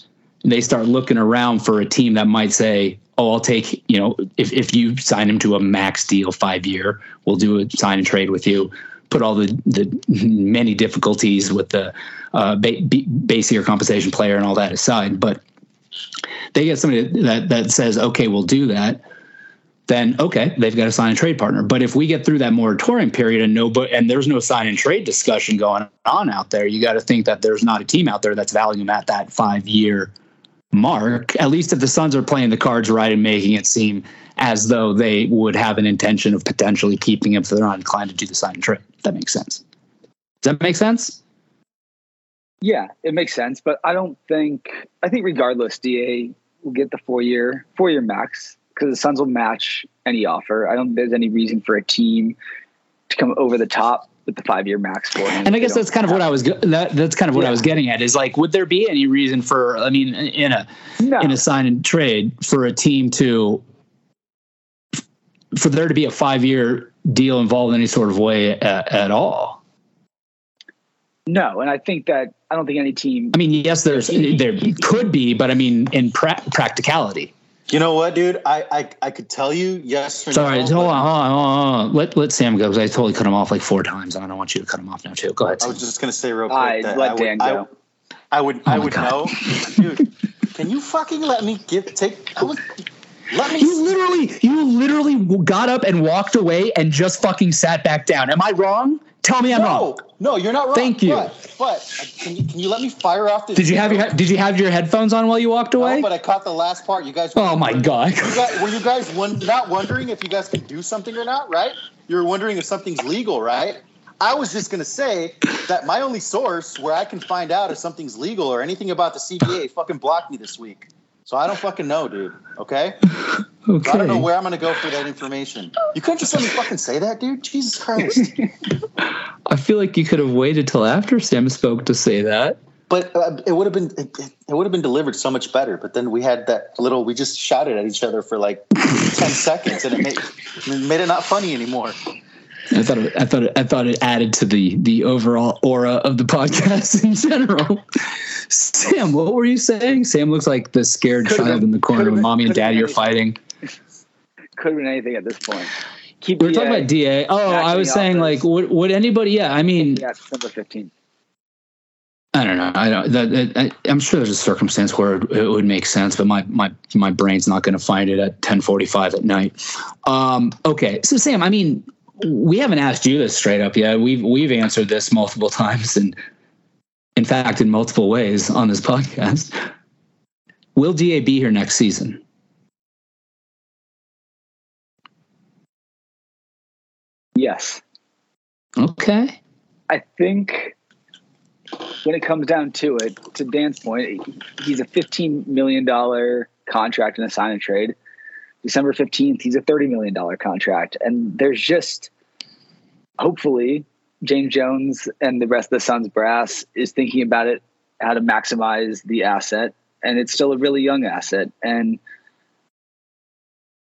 they start looking around for a team that might say, "Oh, I'll take you know if if you sign him to a max deal, five year, we'll do a sign and trade with you." Put all the the many difficulties with the uh, ba- ba- base year compensation player and all that aside, but they get somebody that that says, "Okay, we'll do that." Then okay, they've got a sign and trade partner. But if we get through that moratorium period and no, and there's no sign and trade discussion going on out there, you got to think that there's not a team out there that's valuing him at that five year mark. At least if the Suns are playing the cards right and making it seem as though they would have an intention of potentially keeping him if they're not inclined to do the sign and trade. That makes sense. Does that make sense? Yeah, it makes sense, but I don't think I think regardless, DA will get the four year four year max because the Suns will match any offer. I don't think there's any reason for a team to come over the top with the five year max for him. And I guess that's kind of what I was that that's kind of what I was getting at is like would there be any reason for I mean in a no. in a sign and trade for a team to for there to be a 5 year deal involved in any sort of way at, at all. no, and I think that I don't think any team I mean yes there's there could be but I mean in pra- practicality. You know what, dude? I I, I could tell you yes or Sorry, no. hold but on, hold on, hold on, hold on. Let let Sam go because I totally cut him off like four times, and I don't want you to cut him off now too. Go ahead. I was just gonna say real quick I that let I would, Dan I, go. I would Oh I would God. know, dude. Can you fucking let me give take? I would, let me. You literally, you literally got up and walked away and just fucking sat back down. Am I wrong? Tell me I'm wrong. no, no, you're not wrong. Thank you. But, but uh, can you can you let me fire off this? Did you have your Did you have your headphones on while you walked away? No, but I caught the last part. You guys. oh my god! You guys, were you guys one, not wondering if you guys could do something or not, right? You were wondering if something's legal, right? I was just going to say that my only source where I can find out if something's legal or anything about the CBA fucking blocked me this week. So I don't fucking know, dude. Okay? Okay. I don't know where I'm going to go for that information. You couldn't just let me fucking say that, dude. Jesus Christ. I feel like you could have waited till after Sam spoke to say that. But uh, it would have been it, it would have been delivered so much better. But then we had that little. We just shouted at each other for like ten seconds, and it made, it made it not funny anymore. I thought it, I thought it, I thought it added to the the overall aura of the podcast in general. Sam, what were you saying? Sam looks like the scared Could've child been- in the corner when mommy and daddy are fighting. Could have been anything at this point. Keep we're the, talking about DA. Oh, I was saying offers. like would would anybody? Yeah, I mean, Yeah, December fifteenth. I don't know. I don't. That, that, I, I'm sure there's a circumstance where it, it would make sense, but my my my brain's not going to find it at 10:45 at night. Um, okay, so Sam, I mean, we haven't asked you this straight up yet. We've we've answered this multiple times, and in fact, in multiple ways on this podcast. Will Da be here next season? Yes, Okay. I think when it comes down to it, to Dan's point, he's a fifteen million dollar contract in a sign and trade. December fifteenth, he's a thirty million dollar contract, and there's just hopefully James Jones and the rest of the Suns brass is thinking about it, how to maximize the asset, and it's still a really young asset, and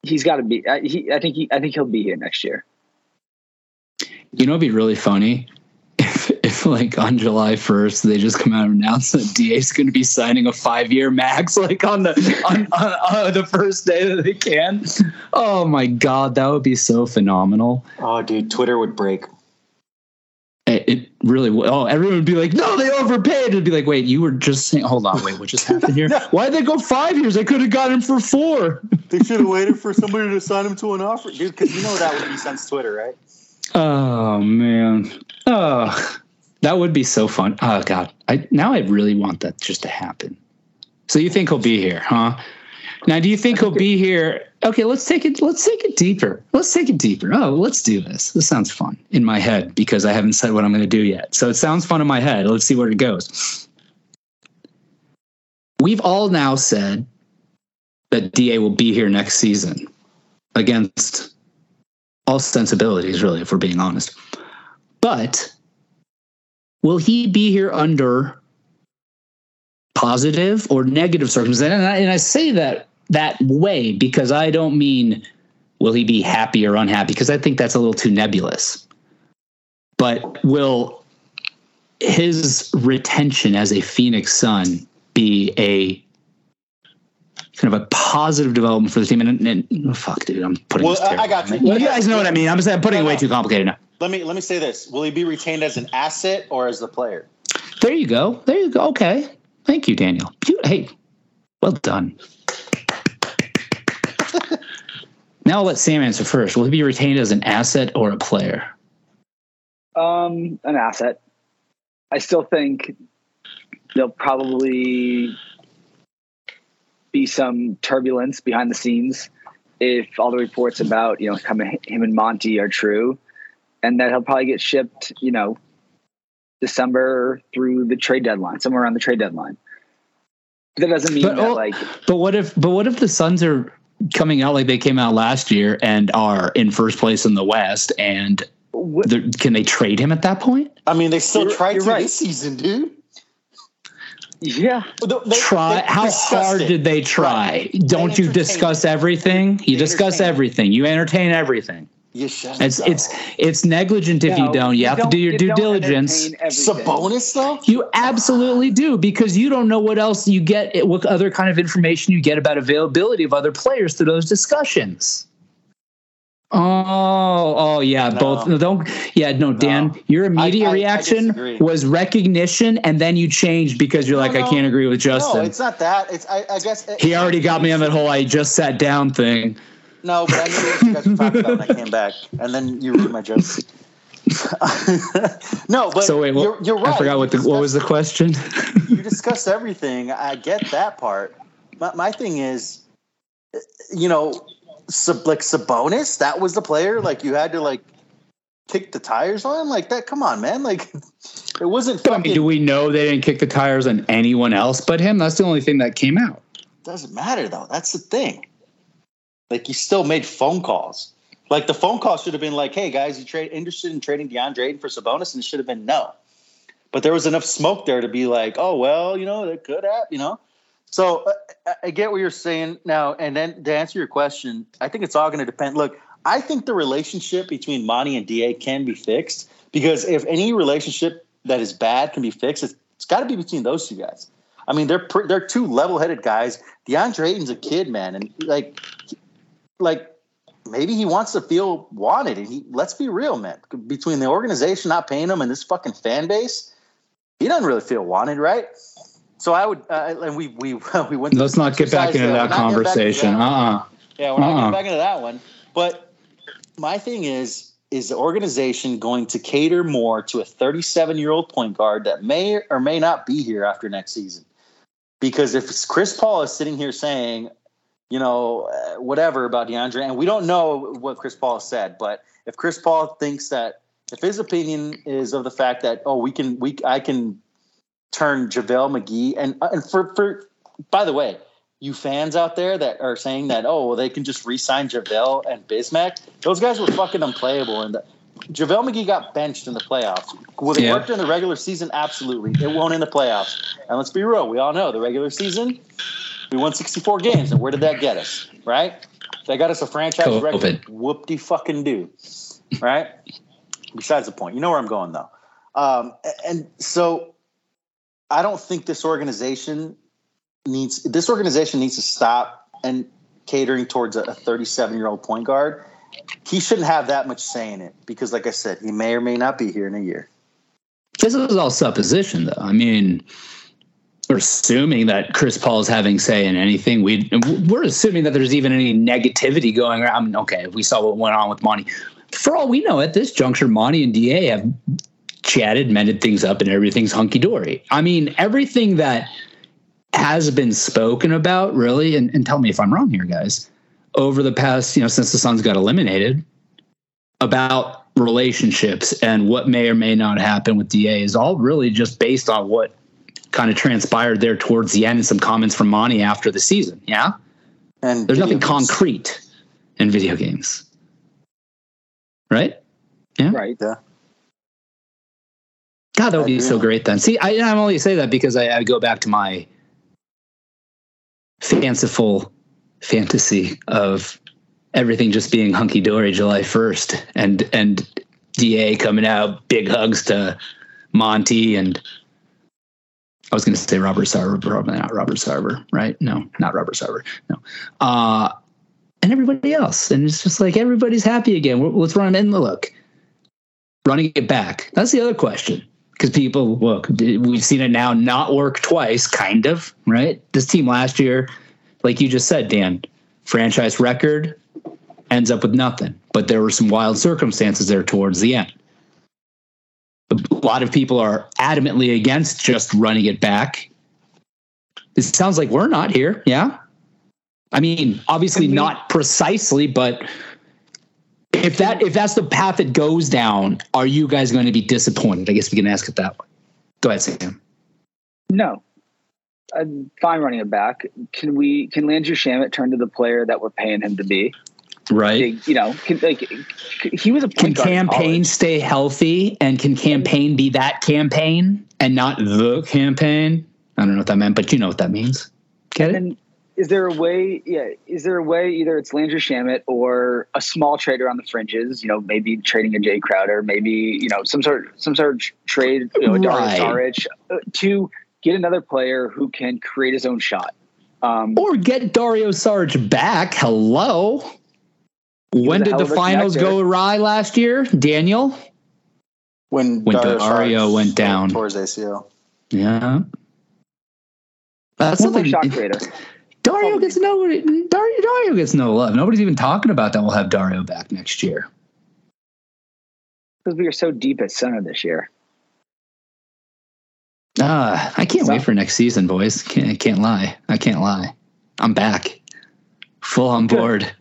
he's got to be. I, he, I think he, I think he'll be here next year. You know, it'd be really funny like on July 1st, they just come out and announce that DA is going to be signing a five year max, like on the on, on, on the first day that they can. Oh my God, that would be so phenomenal. Oh, dude, Twitter would break. It, it really would. Oh, everyone would be like, no, they overpaid. It'd be like, wait, you were just saying, hold on, wait, what just happened here? Why'd they go five years? They could have got him for four. They should have waited for somebody to sign him to an offer, dude. Because you know that would be since Twitter, right? Oh man. Oh, that would be so fun. Oh god. I now I really want that just to happen. So you think he'll be here, huh? Now do you think he'll be here? Okay, let's take it let's take it deeper. Let's take it deeper. Oh, let's do this. This sounds fun in my head because I haven't said what I'm going to do yet. So it sounds fun in my head. Let's see where it goes. We've all now said that DA will be here next season against all sensibilities, really, if we're being honest. But will he be here under positive or negative circumstances? And I, and I say that that way because I don't mean will he be happy or unhappy because I think that's a little too nebulous. But will his retention as a Phoenix Sun be a kind of a positive development for the team? And, and oh, fuck, dude, I'm putting. Well, this I- I got you. You guys know what I mean. I'm saying I'm putting it way too complicated now. Let me let me say this: Will he be retained as an asset or as the player? There you go. There you go. Okay. Thank you, Daniel. Hey, well done. now I'll let Sam answer first. Will he be retained as an asset or a player? Um, an asset. I still think there'll probably be some turbulence behind the scenes if all the reports about you know him, him and Monty are true, and that he'll probably get shipped. You know, December through the trade deadline, somewhere around the trade deadline. But that doesn't mean But, that oh, like But what if? But what if the Suns are coming out like they came out last year and are in first place in the West? And wh- can they trade him at that point? I mean, they still You're- tried you're to right. this season, dude. yeah, They- they- Try. they How hard it. did they try? Right. Don't They you discuss it. everything? You They discuss entertained it. everything. You entertain everything. You should. It's it's it's negligent if you don't. You, have to do your you due diligence. entertain everything. Sabonis though. You absolutely do because you don't know what else you get, what other kind of information you get about availability of other players through those discussions. Oh, oh yeah, No. both. No, don't. Yeah, no, Dan. Your immediate I- I reaction disagree. was recognition, and then you changed because you're like, No, I can't agree with Justin. No, it's not that. It's I, I guess he already got me on that whole I just sat down thing. No, but I knew what you guys were talking about when I came back, and then you ruined my joke. no, but So wait, what, you're, you're right. I forgot what the what was the question. you discussed everything. I get that part. My, my thing is, you know, sub, like Sabonis, that was the player. Like you had to like kick the tires on like that. Come on, man. Like it wasn't. But I mean, do we know they didn't kick the tires on anyone else but him? That's the only thing that came out. doesn't matter though. That's the thing. Like he still made phone calls. Like the phone call should have been like, "Hey guys, you trade interested in trading DeAndre Ayton for Sabonis?" And it should have been no. But there was enough smoke there to be like, "Oh well, you know, that could have, you know." So uh, I get what you're saying now, and then to answer your question, I think it's all going to depend. Look, I think the relationship between Monty and Da can be fixed because if any relationship that is bad can be fixed, it's, it's got to be between those two guys. I mean, they're they're two level-headed guys. DeAndre Ayton's a kid, man, and like, like maybe he wants to feel wanted. And he, let's be real, man. Between the organization not paying him and this fucking fan base, he doesn't really feel wanted, right? So I would, uh, and we we we went. Let's not get back into that conversation. Uh uh Yeah, we're not uh-uh. getting back into that one. But my thing is, is the organization going to cater more to a 37 year old point guard that may or may not be here after next season? Because if Chris Paul is sitting here saying, you know, uh, whatever about DeAndre, and we don't know what Chris Paul said, but if Chris Paul thinks that, if his opinion is of the fact that, oh, we can, we, I can turn JaVale McGee and uh, and for for by the way, you fans out there that are saying that oh well they can just re-sign JaVale and Bismack, those guys were fucking unplayable and JaVale McGee got benched in the playoffs. Will it yeah. work during the regular season? Absolutely. It won't in the playoffs. And let's be real, we all know the regular season, we won 64 games, and where did that get us? Right? They got us a franchise COVID. record. Whoop de fucking do. Right? Besides the point. You know where I'm going though. Um, and so I don't think this organization needs this organization needs to stop and catering towards a 37 year old point guard. He shouldn't have that much say in it because, like I said, he may or may not be here in a year. This is all supposition, though. I mean, we're assuming that Chris Paul is having say in anything. We we're assuming that there's even any negativity going around. I mean, okay, we saw what went on with Monty. For all we know, at this juncture, Monty and Da have chatted, mended things up, and everything's hunky dory. I mean, everything that has been spoken about, really, and, and tell me if I'm wrong here, guys, over the past, you know, since the Suns got eliminated, about relationships and what may or may not happen with Da is all really just based on what kind of transpired there towards the end and some comments from Monty after the season. Yeah. And there's nothing games. concrete in video games. Right? Yeah. Right. Yeah. God, that would be so great then. See, I, I'm only say that because I, I go back to my fanciful fantasy of everything just being hunky dory July 1st and and Da coming out, big hugs to Monty and I was going to say Robert Sarver, probably not Robert Sarver, right? No, not Robert Sarver. No. Uh, and everybody else. And it's just like everybody's happy again. Let's run in the look. Running it back. That's the other question because people look we've seen it now not work twice kind of right this team last year like you just said dan franchise record ends up with nothing but there were some wild circumstances there towards the end lot of people are adamantly against just running it back it sounds like we're not here yeah i mean obviously I mean, not precisely but if that if that's the path it goes down, are you guys going to be disappointed? I guess we can ask it that way. Go ahead, Sam. No, I'm fine running it back. Can we? Can Landry Shamet turn to the player that we're paying him to be? Right. You know, can, like he was a can Cam Payne stay healthy, and can campaign be that campaign and not the campaign? I don't know what that meant, but you know what that means. Get it? is there a way yeah is there a way either it's landry shamet or a small trader on the fringes you know maybe trading a Jae Crowder maybe you know some sort some sort of trade you know a Dario right. Saric uh, to get another player who can create his own shot um, or get Dario Sarge back hello when did the finals go awry last year daniel when when Dario, Dario went down towards ACL yeah that's something shot creator Dario gets no Dario, Dario gets no love. Nobody's even talking about that. We'll have Dario back next year because we are so deep at center this year. Ah, uh, I can't so, wait for next season, boys. Can't can't lie. I can't lie. I'm back, full on board.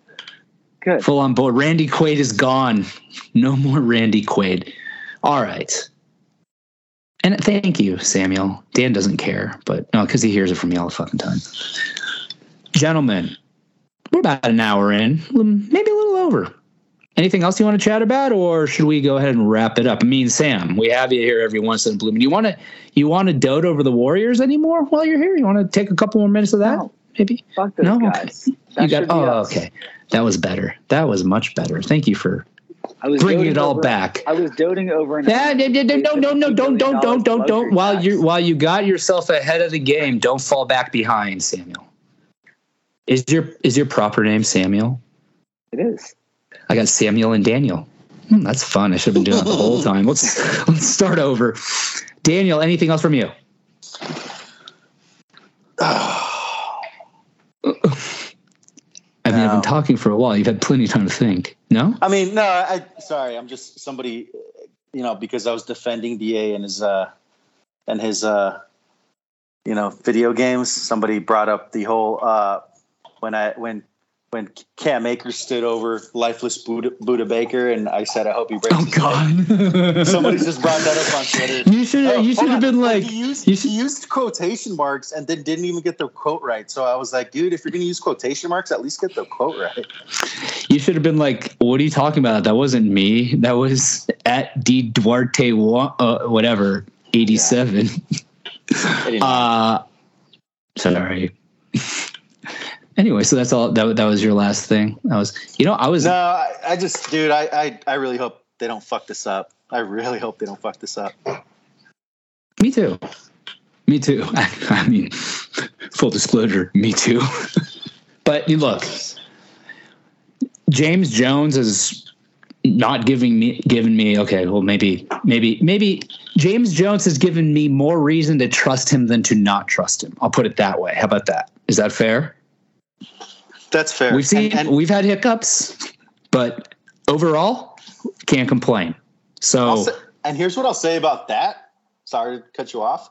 Good. Full on board. Randy Quaid is gone. No more Randy Quaid. All right. And thank you, Samuel. Dan doesn't care, but no, because he hears it from me all the fucking time. Gentlemen, we're about an hour in, maybe a little over. Anything else you want to chat about, or should we go ahead and wrap it up? I mean, Sam, we have you here every once in a blue moon. You want to you want to dote over the Warriors anymore while you're here? You want to take a couple more minutes of that? No. Maybe. Fuck those No? guys. You got. Oh, us. okay. That was better. That was much better. Thank you for I was bringing it all over- back. I was doting over. an Yeah, no, no, no, no, don't, don't, don't, don't, don't. While you while you got yourself ahead of the game, don't fall back behind, Samuel. Is your is your proper name Samuel? It is. I got Samuel and Daniel. Hmm, that's fun. I should have been doing that the whole time. Let's let's start over. Daniel, anything else from you? I mean, I've been talking for a while. You've had plenty of time to think. No? I mean, no, I sorry, I'm just somebody, you know, because I was defending Da and his uh and his uh you know video games. Somebody brought up the whole uh when I when when Cam Akers stood over lifeless Budda, Budda Baker, and I said, I hope he breaks. Oh. God! Somebody just brought that up on Twitter. You should Oh, you should have been like he used you should- he used quotation marks and then didn't even get the quote right. So I was like, dude, if you're gonna use quotation marks, at least get the quote right. You should have been like, "What are you talking about? That wasn't me. That was at D Duarte, wa- uh, whatever, eighty-seven." Uh, sorry. Anyway, so that's all. That that was your last thing. That was, you know, I was. No, I, I just, dude, I, I, I really hope they don't fuck this up. I really hope they don't fuck this up. Me too. Me too. I, I mean, full disclosure, me too. but you look, James Jones is not giving me given me okay well maybe maybe maybe james jones has given me more reason to trust him than to not trust him i'll put it that way how about that is that fair That's fair. we've seen And, and we've had hiccups but overall can't complain so say- and here's what I'll say about that. Sorry to cut you off.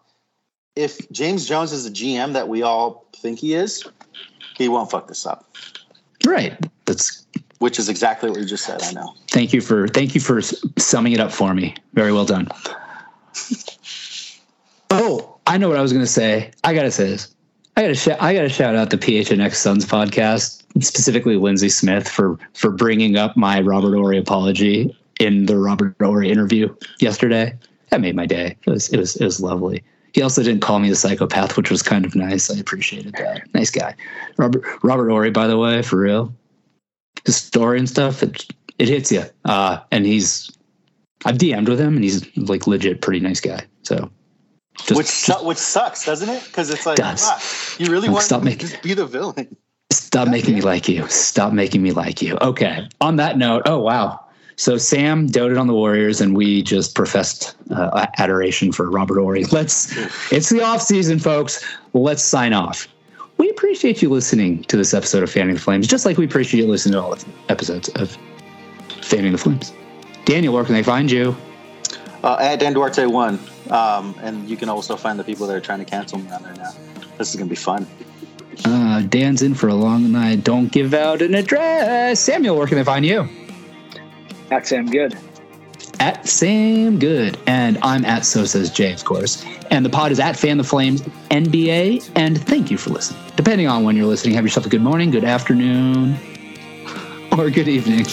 If James Jones is the GM that we all think he is, he won't fuck this up. right that's Which is exactly what you just said. I know. Thank you for thank you for summing it up for me. Very well done. oh, I know what I was going to say. I got to say this. I got to sh- I got to shout out the PHNX Suns podcast, specifically Lindsey Smith for for bringing up my Robert Horry apology in the Robert Horry interview yesterday. That made my day. It was it was it was lovely. He also didn't call me a psychopath, which was kind of nice. I appreciated that. Nice guy. Robert Robert Horry, by the way, for real. His story and stuff, it it hits you. Uh, and he's I've DM'd with him, and he's like legit pretty nice guy. So just, which su- which sucks, doesn't it? Because it's like, Does. you really Like, want stop to making- just be the villain. Stop making me like you. Stop making me like you. Okay. On that note, oh wow. So Sam doted on the Warriors, and we just professed uh, adoration for Robert Horry. Let's. It's the off season, folks. Let's sign off. We appreciate you listening to this episode of Fanning the Flames, just like we appreciate you listening to all the episodes of Fanning the Flames. Daniel, where can they find you? Uh, at Dan Duarte one, um, and you can also find the people that are trying to cancel me on there now. This is gonna be fun. Uh, Dan's in for a long night. Don't give out an address. Samuel, where can they find you? At Sam Good. at Sam Good. And I'm at So Says Jay, of course. And the pod is at Fan the Flames NBA. And thank you for listening. Depending on when you're listening, have yourself a good morning, good afternoon, or good evening.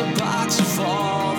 a box of fall.